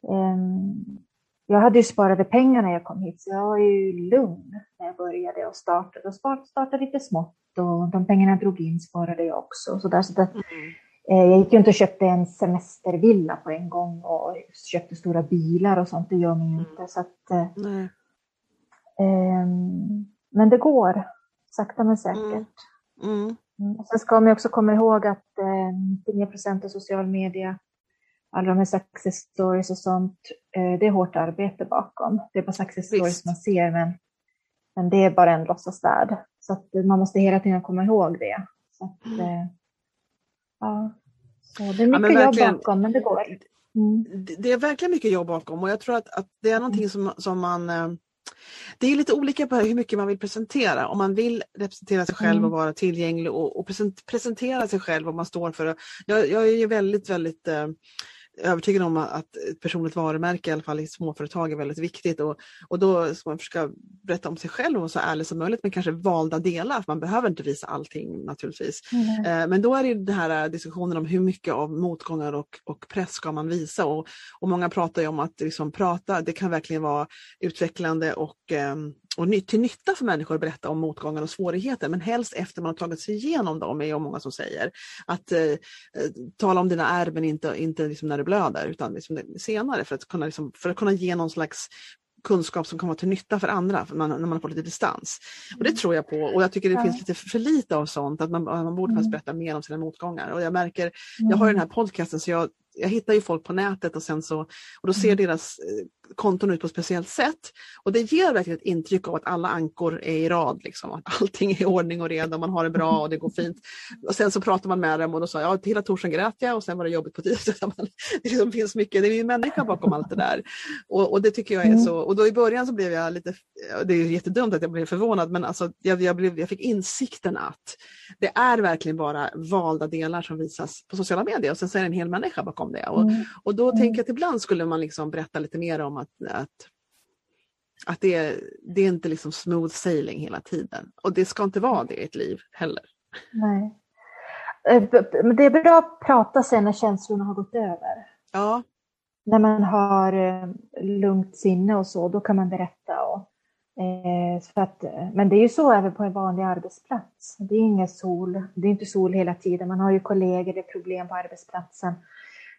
um, jag hade ju sparade pengar när jag kom hit, så jag var ju lugn när jag började och startade. Och startade lite smått och de pengarna jag drog in sparade jag också. Så där, så där. Mm. Eh, jag gick ju inte och köpte en semestervilla på en gång och köpte stora bilar och sånt. Det gör man ju mm. inte. Så att, mm. eh, men det går, sakta men säkert. Mm. mm. Och sen ska man också komma ihåg att eh, 99 procent av social media alla de här success stories och sånt, eh, det är hårt arbete bakom. Det är bara success stories Visst. man ser, men, men det är bara en låtsasvärld. Så att man måste hela tiden komma ihåg det. Så att, mm. Eh, ja. Så det är mycket ja, jobb bakom, men det går. Mm. Det är verkligen mycket jobb bakom och jag tror att, att det är någonting som, som man eh, det är lite olika på hur mycket man vill presentera. Om man vill representera sig själv mm. och vara tillgänglig och, och presentera sig själv vad man står för. Jag, jag är ju väldigt, väldigt övertygad om att ett personligt varumärke i alla fall i småföretag är väldigt viktigt och, och då ska man försöka berätta om sig själv och vara så ärlig som möjligt med kanske valda delar, man behöver inte visa allting naturligtvis. Mm. men då är det den här diskussionen om hur mycket av motgångar och, och press ska man visa och, och många pratar ju om att liksom prata, det kan verkligen vara utvecklande och um, och till nytta för människor att berätta om motgångar och svårigheter, men helst efter man har tagit sig igenom dem, är ju många som säger. Att eh, eh, tala om dina ärr, men inte, inte liksom när det blöder, utan liksom senare för att kunna, liksom, för att kunna ge någon slags kunskap som kan vara till nytta för andra för man, när man har fått lite distans. Och det mm. tror jag på och jag tycker det ja. finns lite för lite av sånt, att man, man borde mm. berätta mer om sina motgångar. Och jag märker, jag har den här podcasten så jag jag hittar ju folk på nätet och sen så och då ser mm. deras eh, konton ut på ett speciellt sätt. Och det ger verkligen ett intryck av att alla ankor är i rad, liksom, att allting är i ordning och reda, man har det bra och det går fint. Och sen så pratar man med dem och då sa jag, ja, hela torsdagen grät jag och sen var det jobbigt på tisdag. *laughs* det liksom finns mycket, det är ju människa bakom allt det där. Och, och, det tycker jag är mm. så, och då i början så blev jag lite, det är jättedumt att jag blev förvånad, men alltså, jag, jag, blev, jag fick insikten att det är verkligen bara valda delar som visas på sociala medier och sen så är det en hel människa bakom det. Och, mm. och då mm. tänker jag att ibland skulle man liksom berätta lite mer om att, att att det, är, det är inte liksom smooth sailing hela tiden. Och det ska inte vara det i ett liv heller. Nej. Eh, men det är bra att prata sen när känslorna har gått över. Ja. När man har eh, lugnt sinne och så, då kan man berätta. Och, eh, så att, men det är ju så även på en vanlig arbetsplats. Det är ingen sol, det är inte sol hela tiden. Man har ju kollegor, det är problem på arbetsplatsen.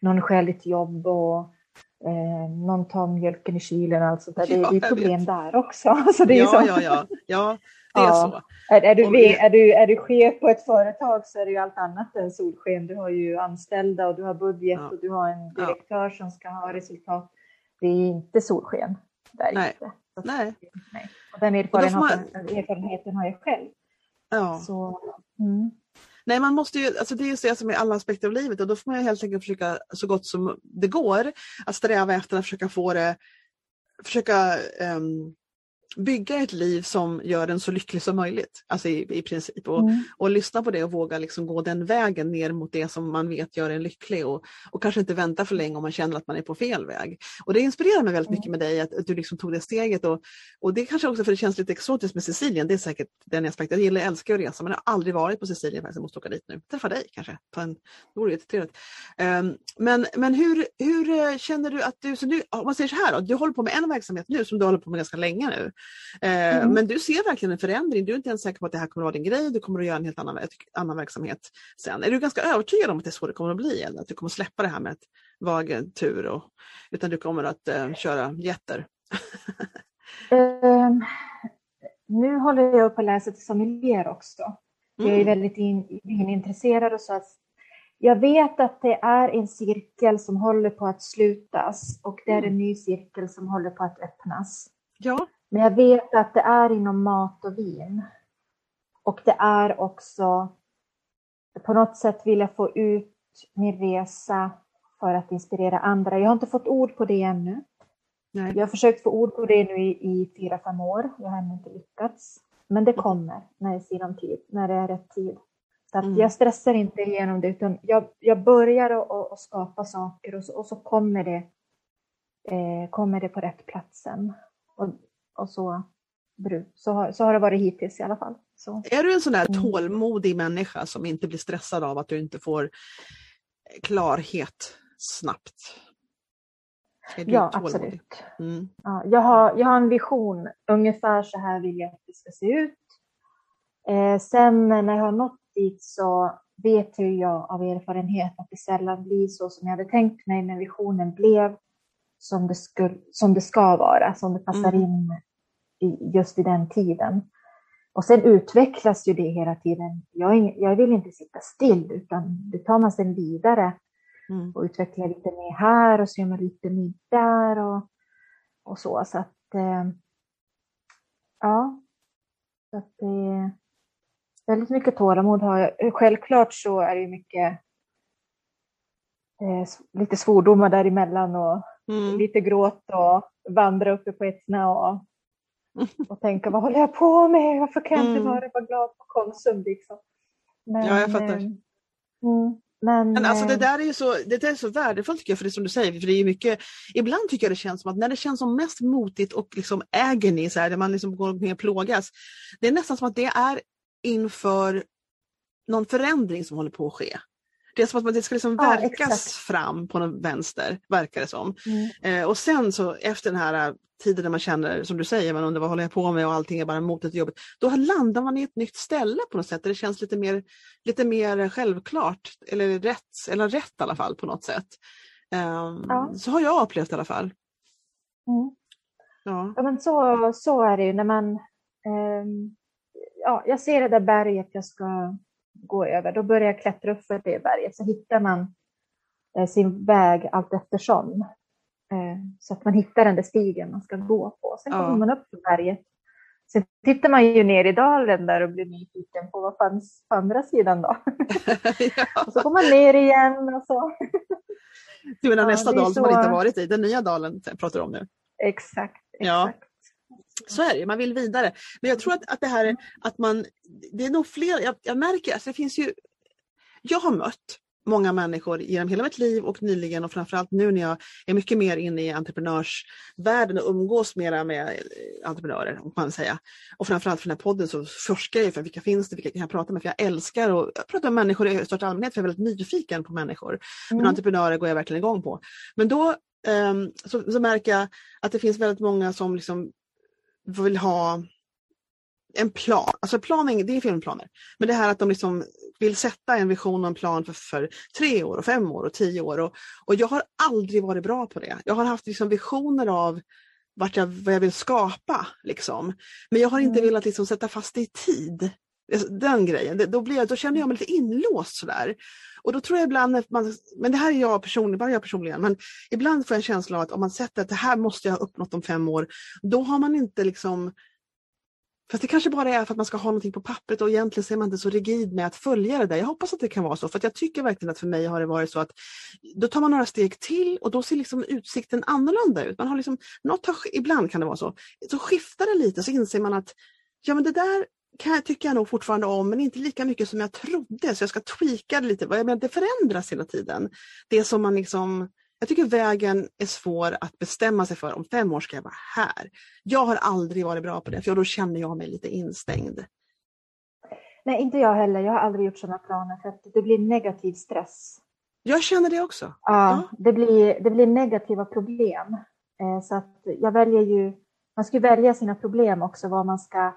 Någon skäl ett jobb och Eh, någon tar mjölken i kylen, alltså där. ja, det är problem där också. *laughs* Så det är ja, så. ja, ja, ja, det är ja. så. Är, är, du, vi... är, du, är du chef på ett företag så är det ju allt annat än solsken. Du har ju anställda och du har budget ja. och du har en direktör som ska ha resultat. Det är inte solsken. Där Nej. Inte. Nej. Nej. Och den erfarenheten, man... erfarenheten har jag själv. Ja. Så, mm. Nej, man måste ju, alltså det är ju det som är alla aspekter av livet och då får man helt enkelt försöka så gott som det går att sträva efter att försöka få det, försöka um, bygga ett liv som gör en så lycklig som möjligt. Alltså i, i princip. Och, mm. och lyssna på det och våga liksom gå den vägen ner mot det som man vet gör en lycklig och, och kanske inte vänta för länge om man känner att man är på fel väg. Och det inspirerar mig väldigt mycket med dig att, att du liksom tog det steget och, och det kanske också för det känns lite exotiskt med Sicilien. Det är säkert den aspekten. Jag gillar, älskar att resa men jag har aldrig varit på Sicilien faktiskt. Jag måste åka dit nu. Träffa dig kanske. Ta en, det vore jättetrevligt. Um, men men hur, hur eh, känner du att du, så du, om man säger så här då, du håller på med en verksamhet nu som du håller på med ganska länge nu. Eh, mm. Men du ser verkligen en förändring. Du är inte ens säker på att det här kommer att vara din grej. Du kommer att göra en helt annan, annan verksamhet sen. Är du ganska övertygad om att det är så det kommer att bli? Eller att du kommer att släppa det här med att vara agentur och, utan du kommer att uh, köra jätter? um, *laughs* nu håller jag på att läsa till sommelier också. Mm. Jag är mm. väldigt in, intresserad och så att jag vet att det är en cirkel som håller på att slutas och det är en mm. ny cirkel som håller på att öppnas. Ja. Men jag vet att det är inom mat och vin. Och det är också, på något sätt vill jag få ut min resa för att inspirera andra. Jag har inte fått ord på det ännu. Nej. Jag har försökt få ord på det nu i, i fyra, fem år. Jag har ännu inte lyckats. Men det kommer när det är sinom tid, när det är rätt tid. Så att mm. jag stressar inte igenom det, utan jag, jag börjar att skapa saker och så, och så kommer, det, eh, kommer det på rätt platsen. Och och så, så, har, så har det varit hittills i alla fall. Så. Är du en sån där mm. tålmodig människa som inte blir stressad av att du inte får klarhet snabbt? Ja, tålmodig? absolut. Mm. Ja, jag, har, jag har en vision, ungefär så här vill jag att det ska se ut. Eh, sen när jag har nått dit så vet ju jag av erfarenhet att det sällan blir så som jag hade tänkt mig, men visionen blev som det, skulle, som det ska vara, som det passar mm. in i, just i den tiden. Och sen utvecklas ju det hela tiden. Jag, jag vill inte sitta still, utan det tar man sen vidare mm. och utvecklar lite mer här och så gör man lite mer där och, och så. Så att, eh, ja, så att det väldigt mycket tålamod har jag. Självklart så är det mycket eh, lite svordomar däremellan och Mm. Lite gråt och vandra uppe på ett knä och, *laughs* och tänka vad håller jag på med? Varför kan jag inte mm. vara, vara glad på Konsum? Liksom. Men, ja, jag fattar. Eh, mm, men, men alltså det eh, där är ju så, det där är så värdefullt tycker jag, för det som du säger, för det är mycket, ibland tycker jag det känns som att när det känns som mest motigt och liksom agony, så här, där man liksom går ner och plågas, det är nästan som att det är inför någon förändring som håller på att ske. Det är som att det ska liksom ja, verkas exakt. fram på någon vänster, verkar det som. Mm. Eh, och sen så efter den här äh, tiden när man känner, som du säger, man undrar vad håller jag på med och allting är bara emot ett jobbet. Då landar man i ett nytt ställe på något sätt där det känns lite mer, lite mer självklart, eller rätt, eller rätt i alla fall på något sätt. Um, ja. Så har jag upplevt i alla fall. Mm. Ja. Ja, men så, så är det ju när man... ehm, ja, jag ser det där berget jag ska gå över. Då börjar jag klättra upp för det berget. Så hittar man eh, sin väg allt eftersom. Eh, så att man hittar den där stigen man ska gå på. Sen Ja. kommer man upp för berget. Sen tittar man ju ner i dalen där och blir nyfiken på vad fanns på andra sidan då. *laughs* ja. Och så går man ner igen och så. Du menar Ja, nästa dal som man så- inte varit i, den nya dalen pratar du om nu. Exakt. Ja. Så är det, man vill vidare. Men jag tror att, att det här är att man, det är nog fler, jag, jag märker, alltså det finns ju, jag har mött många människor genom hela mitt liv och nyligen och framförallt nu när jag är mycket mer inne i entreprenörsvärlden och umgås mera med eh, entreprenörer, om man säga. Och framförallt för den här podden så forskar jag för vilka finns det, vilka kan jag prata med, för jag älskar att prata med människor i största allmänhet, för jag är väldigt nyfiken på människor. Men Mm. entreprenörer går jag verkligen igång på. Men då ehm, så, så märker jag att det finns väldigt många som liksom vill ha en plan. Alltså planing, det är filmplaner. Men det här att de liksom vill sätta en vision och en plan för, för tre år, och fem år och tio år. Och, och jag har aldrig varit bra på det. Jag har haft liksom visioner av vart jag, vad jag vill skapa. Liksom. Men jag har inte Mm. velat liksom sätta fast det i tid. Alltså, den grejen, då, blir jag, då känner jag mig lite inlåst sådär. Och då tror jag ibland, att man, men det här är jag personligen, bara jag personligen, men ibland får jag en känsla av att om man sätter att det här måste jag ha uppnått om fem år, då har man inte liksom Fast det kanske bara är för att man ska ha någonting på pappret och egentligen så är man inte så rigid med att följa det där. Jag hoppas att det kan vara så för att jag tycker verkligen att för mig har det varit så att då tar man några steg till och då ser liksom utsikten annorlunda ut. Man har liksom, något har, ibland kan det vara så. Så skiftar det lite så inser man att ja men det där kan jag, tycker jag nog fortfarande om men inte lika mycket som jag trodde så jag ska tweaka det lite. Jag menar, det förändras hela tiden. Det som man liksom jag tycker vägen är svår att bestämma sig för. Om fem år ska jag vara här. Jag har aldrig varit bra på det, för då känner jag mig lite instängd. Nej, inte jag heller. Jag har aldrig gjort sådana planer för att det blir negativ stress. Jag känner det också. Ja, det blir, det blir negativa problem. Eh, så att jag väljer ju, man ska välja sina problem också, vad man ska,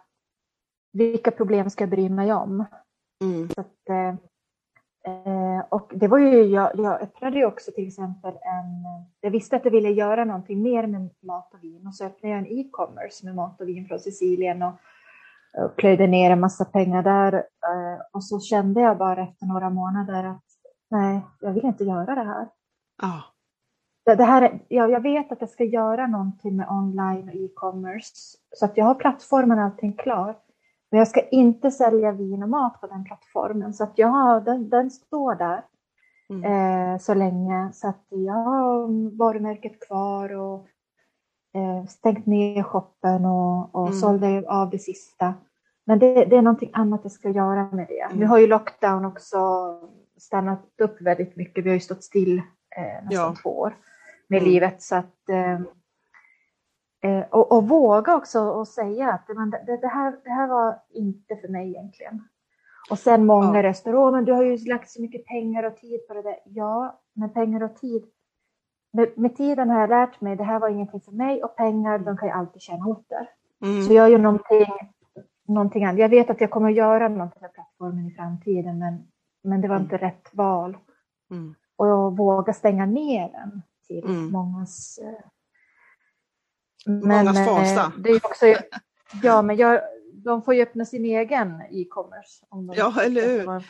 vilka problem ska jag bry mig om. Mm. Så att, eh, eh, och det var ju, jag, jag öppnade ju också till exempel en, jag visste att jag ville göra någonting mer med mat och vin och så öppnade jag en e-commerce med mat och vin från Sicilien och, och plöjde ner en massa pengar där. Eh, och så kände jag bara efter några månader att nej, jag vill inte göra det här. Ja. Det, det här är, ja, jag vet att jag ska göra någonting med online och e-commerce. Så att jag har plattformen och allting klar. Men jag ska inte sälja vin och mat på den plattformen. Så att jag har, den, den står där Mm. eh, så länge. Så att jag har varumärket kvar och eh, stängt ner shoppen och, och Mm. sålde av det sista. Men det, det är någonting annat jag ska göra med det. Mm. Nu har ju lockdown också stannat upp väldigt mycket. Vi har ju stått still eh, nästan Ja. två år med Mm. livet. Så att, eh, eh, och, och våga också och säga att men det, det, här, det här var inte för mig egentligen. Och sen många Ja. röster, åh men du har ju lagt så mycket pengar och tid på det där. Ja, men pengar och tid. Med, med tiden har jag lärt mig, det här var ingenting för mig och pengar, de kan jag alltid tjäna åter. Mm. Så jag gör någonting, någonting annat. Jag vet att jag kommer att göra någonting med plattformen i framtiden, men, men det var Mm. inte rätt val. Mm. Och jag vågar stänga ner den till Mm. mångas... eh, Mångas eh. Det är också, *laughs* ja, men jag, de får ju öppna sin egen e-commerce. Om de Ja, eller hur?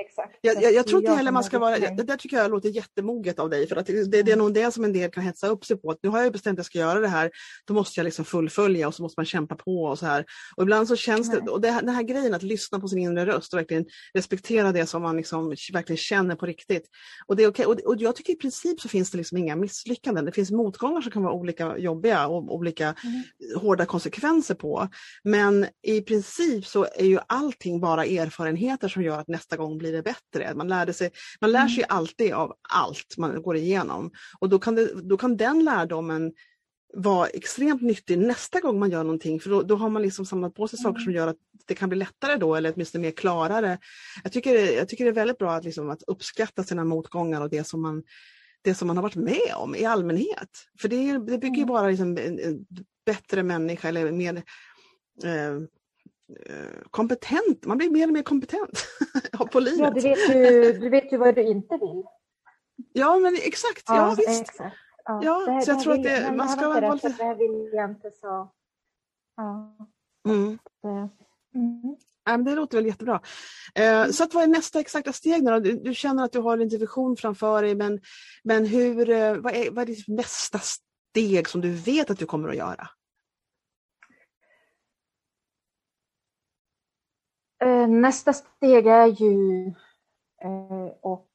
Exakt. Jag, jag, jag tror inte heller man ska vara, det där tycker jag låter jättemoget av dig för att det, det, det är nog det som en del kan hetsa upp sig på. Att nu har jag bestämt att jag ska göra det här, då måste jag liksom fullfölja och så måste man kämpa på och så här. Och ibland så känns det, Nej. och det, den här grejen att lyssna på sin inre röst och verkligen respektera det som man liksom verkligen känner på riktigt. Och det är okej. Och, och jag tycker i princip så finns det liksom inga misslyckanden. Det finns motgångar som kan vara olika jobbiga och olika Mm. hårda konsekvenser på. Men i princip så är ju allting bara erfarenheter som gör att nästa gång blir det bättre. Man, lärde sig, man lär sig ju alltid av allt man går igenom. Och då kan, det, då kan den lärdomen vara extremt nyttig nästa gång man gör någonting för då, då har man liksom samlat på sig saker som gör att det kan bli lättare då eller åtminstone mer klarare. Jag tycker, jag tycker det är väldigt bra att, liksom, att uppskatta sina motgångar och det som man det som man har varit med om i allmänhet. För det, det bygger ju Mm. bara liksom en, en bättre människa eller mer eh, kompetent. Man blir mer och mer kompetent *laughs* på livet. Ja, du vet ju, du vet ju vad du inte vill. Ja men exakt, ja, visst. exakt. ja, ja så jag tror att det, man ska vara lite... Det här vill jag inte så... Ja. Mm. Mm. Ja, det låter väl jättebra. Eh, så att vad är nästa exakta steg du, du, känner att du har en vision framför dig men, men hur, eh, vad, är, vad är ditt nästa steg som du vet att du kommer att göra? Nästa steg är ju eh, och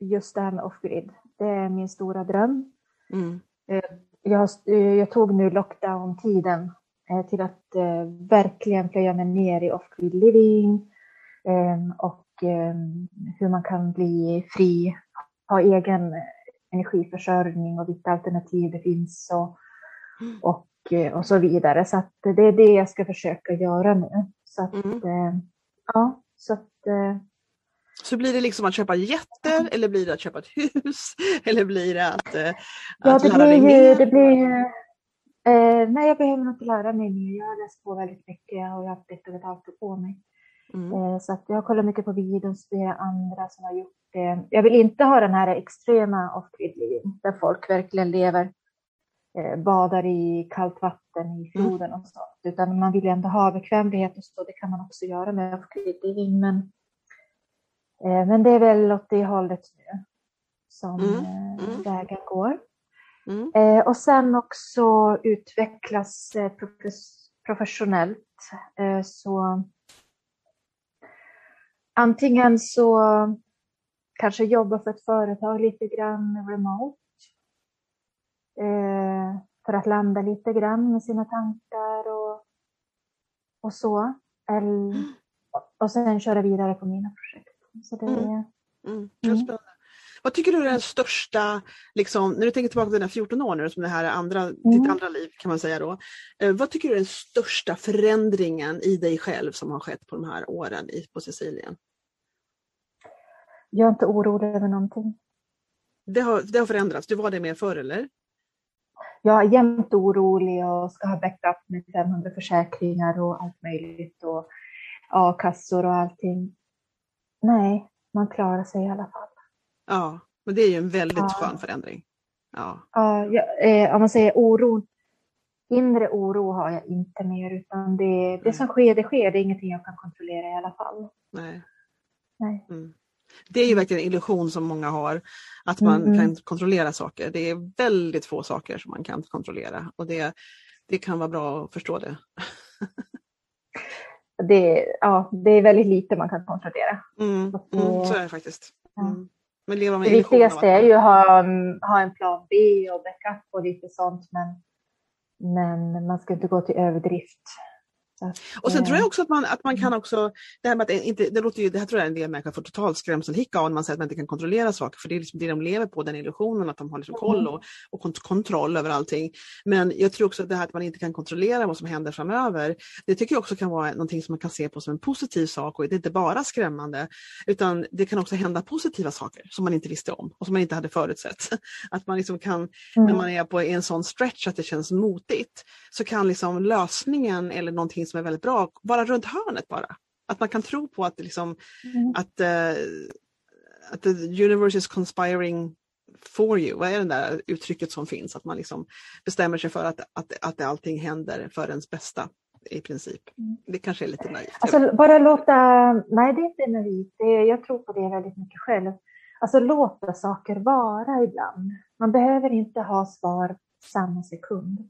just det här med off-grid. Det är min stora dröm. Mm. Eh, jag, eh, jag, tog nu lockdown-tiden eh, till att verkligen plöja mig ner i off-grid living och hur man kan bli fri, ha egen energiförsörjning och vilka alternativ det finns och, mm. och, och så vidare. Så det är det jag ska försöka göra nu. Så att, mm. ja, så att så blir det liksom att köpa jätter eller blir det att köpa ett hus? *laughs* Eller blir det att, äh, ja, att det lära dig mer? Det blir ju, eh, nej, jag behöver inte lära mig mer. Jag har läst på väldigt mycket och jag har haft ett och ett halvt på mig. Mm. Eh, så att jag kollar mycket på videon, studerar andra som har gjort det. Jag vill inte ha den här extrema off-grid där folk verkligen lever, eh, badar i kallt vatten i mm. floden och sånt. Utan man vill ändå ha bekvämlighet och så. Det kan man också göra med living. Men Eh, men det är väl åt det hållet nu som mm. Eh, mm. vägen går. Mm. Eh, och sen också utvecklas professionellt. Så antingen så kanske jobba för ett företag lite grann remote. För att landa lite grann med sina tankar och, och så. Mm. Och sen köra vidare på mina projekt. Så det mm. är... Mm. Mm. Vad tycker du är den största, liksom, när du tänker tillbaka på dina 14 år nu, som det här är andra, mm. ditt andra liv kan man säga då. Eh, vad tycker du är den största förändringen i dig själv som har skett på de här åren i, på Sicilien? Jag är inte orolig över någonting. Det har, det har förändrats, du var det mer förr eller? Jag är jämt orolig och ska ha backup med 500 försäkringar och allt möjligt och a-kassor och allting nej, man klarar sig i alla fall. Ja, men det är ju en väldigt ja. skön förändring. Ja, ja eh, om man säger oro, inre oro har jag inte mer utan det, det som sker, det sker. Det är ingenting jag kan kontrollera i alla fall. Nej. nej. Mm. Det är ju verkligen en illusion som många har, att man mm. kan kontrollera saker. Det är väldigt få saker som man kan kontrollera och det, det kan vara bra att förstå det. *laughs* det, ja, det är väldigt lite man kan kontrollera. Mm, mm, så är det faktiskt. Mm. Men leva med det viktigaste är ju att ha, ha en plan B och backup och lite sånt men, men man ska inte gå till överdrift. Och sen tror jag också att man, att man kan mm. också, det här med att inte, det låter ju, det här tror jag en del människor får totalt skrämselhicka av när man säger att man inte kan kontrollera saker, för det är liksom det de lever på, den illusionen att de har liksom koll mm. och, och kontroll över allting. Men jag tror också att det här att man inte kan kontrollera vad som händer framöver, det tycker jag också kan vara någonting som man kan se på som en positiv sak och det är inte bara skrämmande, utan det kan också hända positiva saker som man inte visste om och som man inte hade förutsett. *laughs* Att man liksom kan, mm. när man är på en sån stretch att det känns motigt, så kan liksom lösningen eller någonting som är väldigt bra, vara runt hörnet bara. Att man kan tro på att, liksom, mm. att, uh, att the universe is conspiring for you. Vad är det där uttrycket som finns? Att man liksom bestämmer sig för att, att, att allting händer för ens bästa i princip. Mm. Det kanske är lite naivt. Alltså bara låta, nej det är inte naivt, jag tror på det väldigt mycket själv. Alltså låta saker vara ibland. Man behöver inte ha svar samma sekund.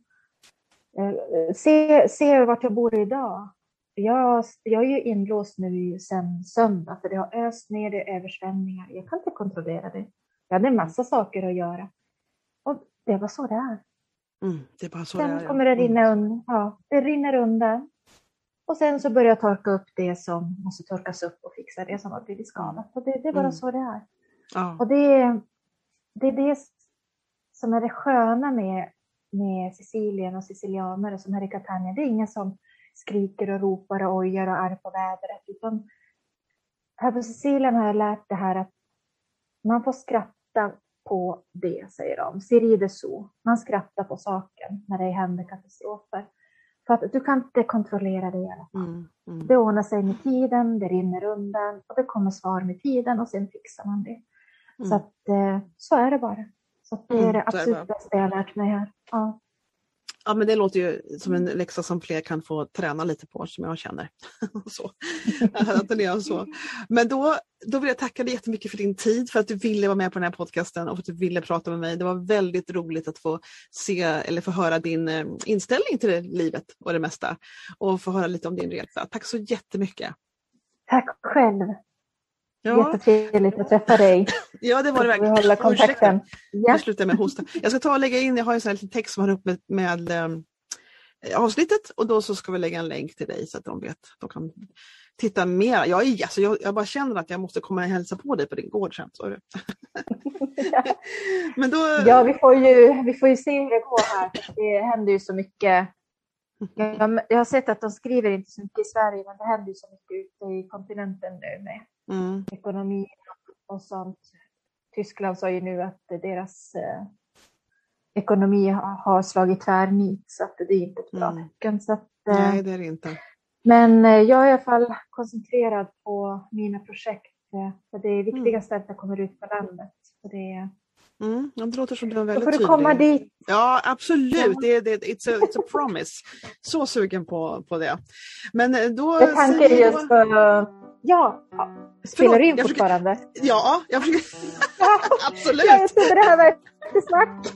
Eh, se, se vart jag bor idag. Jag, jag är ju inlåst nu sedan söndag för det har öst ner, det är översvämningar. Jag kan inte kontrollera det. Jag hade en massa saker att göra. Och det var så det är. Mm, det är bara så sen det är, kommer det rinna mm. undan. Ja, det rinner undan. Och sen så börjar jag torka upp det som måste torkas upp och fixa det som har blivit skadat. Och det, det är bara mm. så det är. Ja. Och det, det är det som är det sköna med med Sicilien och sicilianare som här i Catania. Det är ingen som skriker och ropar och ojar och är på vädret. Utan här på Sicilien har jag lärt det här att man får skratta på det, säger de. Siride så. Man skrattar på saken när det händer katastrofer. För att du kan inte kontrollera det i alla fall. Mm, mm. Det ordnar sig med tiden, det rinner undan och det kommer svar med tiden och sen fixar man det. Mm. Så att, eh, så är det bara. Så det är Mm, det är det absolut bra. bästa jag har lärt mig här. Ja. Ja men det låter ju som en läxa som fler kan få träna lite på som jag känner. *laughs* så. Att det är så. Men då, då vill jag tacka dig jättemycket för din tid, för att du ville vara med på den här podcasten och för att du ville prata med mig. Det var väldigt roligt att få se eller få höra din eh, inställning till det, livet och det mesta. Och få höra lite om din resa. Tack så jättemycket. Tack själv. Ja, Jättetrevligt att träffa dig. *laughs* ja det var det verkligen. *laughs* Ursäkta. kontakten. Nu Ja. slutar jag med hosta. Jag ska ta och lägga in, jag har en sån här liten text som har upp med, med eh, avsnittet och då så ska vi lägga en länk till dig så att de vet, de kan titta mer. Jag, är, alltså, jag, jag bara känner att jag måste komma och hälsa på dig på din gård sen. Så det. *laughs* Men då, Ja, vi får, ju, vi får ju se hur det går här. Det händer ju så mycket. Jag, jag har sett att de skriver inte så mycket i Sverige, men det händer ju så mycket ute i kontinenten nu med mm, ekonomi och sånt. Tyskland sa ju nu att deras eh, ekonomi har, slagit tvärnit, så att det är inte ett bra Mm. tecken. Så att, eh, nej, det är det inte. Men eh, jag är i alla fall koncentrerad på mina projekt. eh, För det är viktigast att jag kommer ut på landet. För det, Mm, det låter som du är då väldigt får du tydlig. komma dit. Ja, absolut. Det, är- det, it's, a, it's a promise. Så sugen på, på det. Men eh, då Jag säger just för... Ja, spelar du in jag försöker- fortfarande? Ja, jag försöker, Ja, *laughs* absolut. jag trodde det här var ett snack.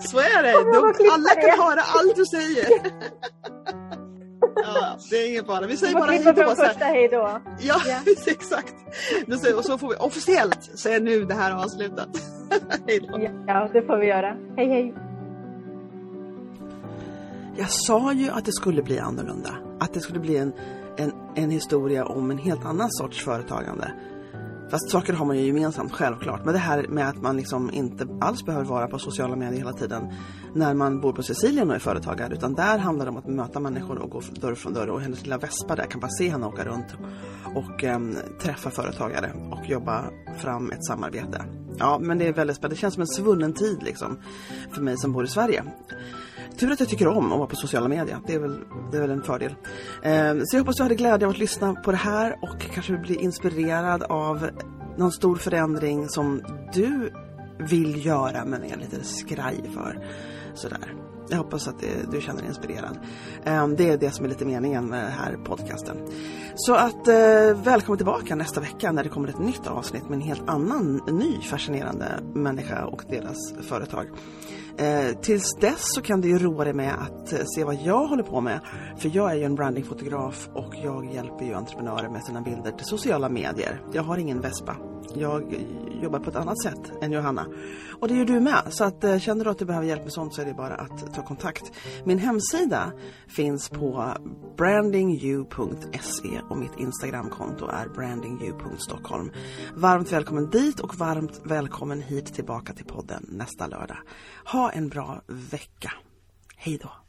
Så är det. De, alla det? kan höra allt du säger. Ja, det är ingen fara. Vi säger bara hej då. första hej då. Ja, Ja. *laughs* exakt. Och så får vi officiellt säga nu det här avslutat. *laughs* Hej då. Ja, det får vi göra. Hej hej. Jag sa ju att det skulle bli annorlunda. Att det skulle bli en, en, en historia om en helt annan sorts företagande. Fast saker har man ju gemensamt, självklart. Men det här med att man liksom inte alls behöver vara på sociala medier hela tiden när man bor på Sicilien och är företagare. Utan där handlar det om att möta människor och gå dörr från dörr. Och hennes lilla vespa där kan bara se henne åka runt och äm, träffa företagare och jobba fram ett samarbete. Ja, men det är väldigt spännande. Det känns som en svunnen tid liksom för mig som bor i Sverige. Tur att jag tycker om att vara på sociala medier. Det är väl, det är väl en fördel. Eh, så jag hoppas du hade glädje av att lyssna på det här och kanske bli inspirerad av någon stor förändring som du vill göra men är lite skraj för. Sådär. Jag hoppas att det, du känner dig inspirerad. Eh, det är det som är lite meningen med den här podcasten. Så att eh, välkommen tillbaka nästa vecka när det kommer ett nytt avsnitt med en helt annan, ny fascinerande människa och deras företag. Eh, tills dess så kan du ju roa dig med att eh, se vad jag håller på med. För jag är ju en brandingfotograf och jag hjälper ju entreprenörer med sina bilder till sociala medier. Jag har ingen vespa. Jag jobbar på ett annat sätt än Johanna. Och det gör du med. Så att, eh, känner du att du behöver hjälp med sånt så är det bara att ta kontakt. Min hemsida finns på brandingyou.se och mitt Instagramkonto är brandingyou.stockholm. Varmt välkommen dit och varmt välkommen hit tillbaka till podden nästa lördag. Ha en bra vecka. Hej då!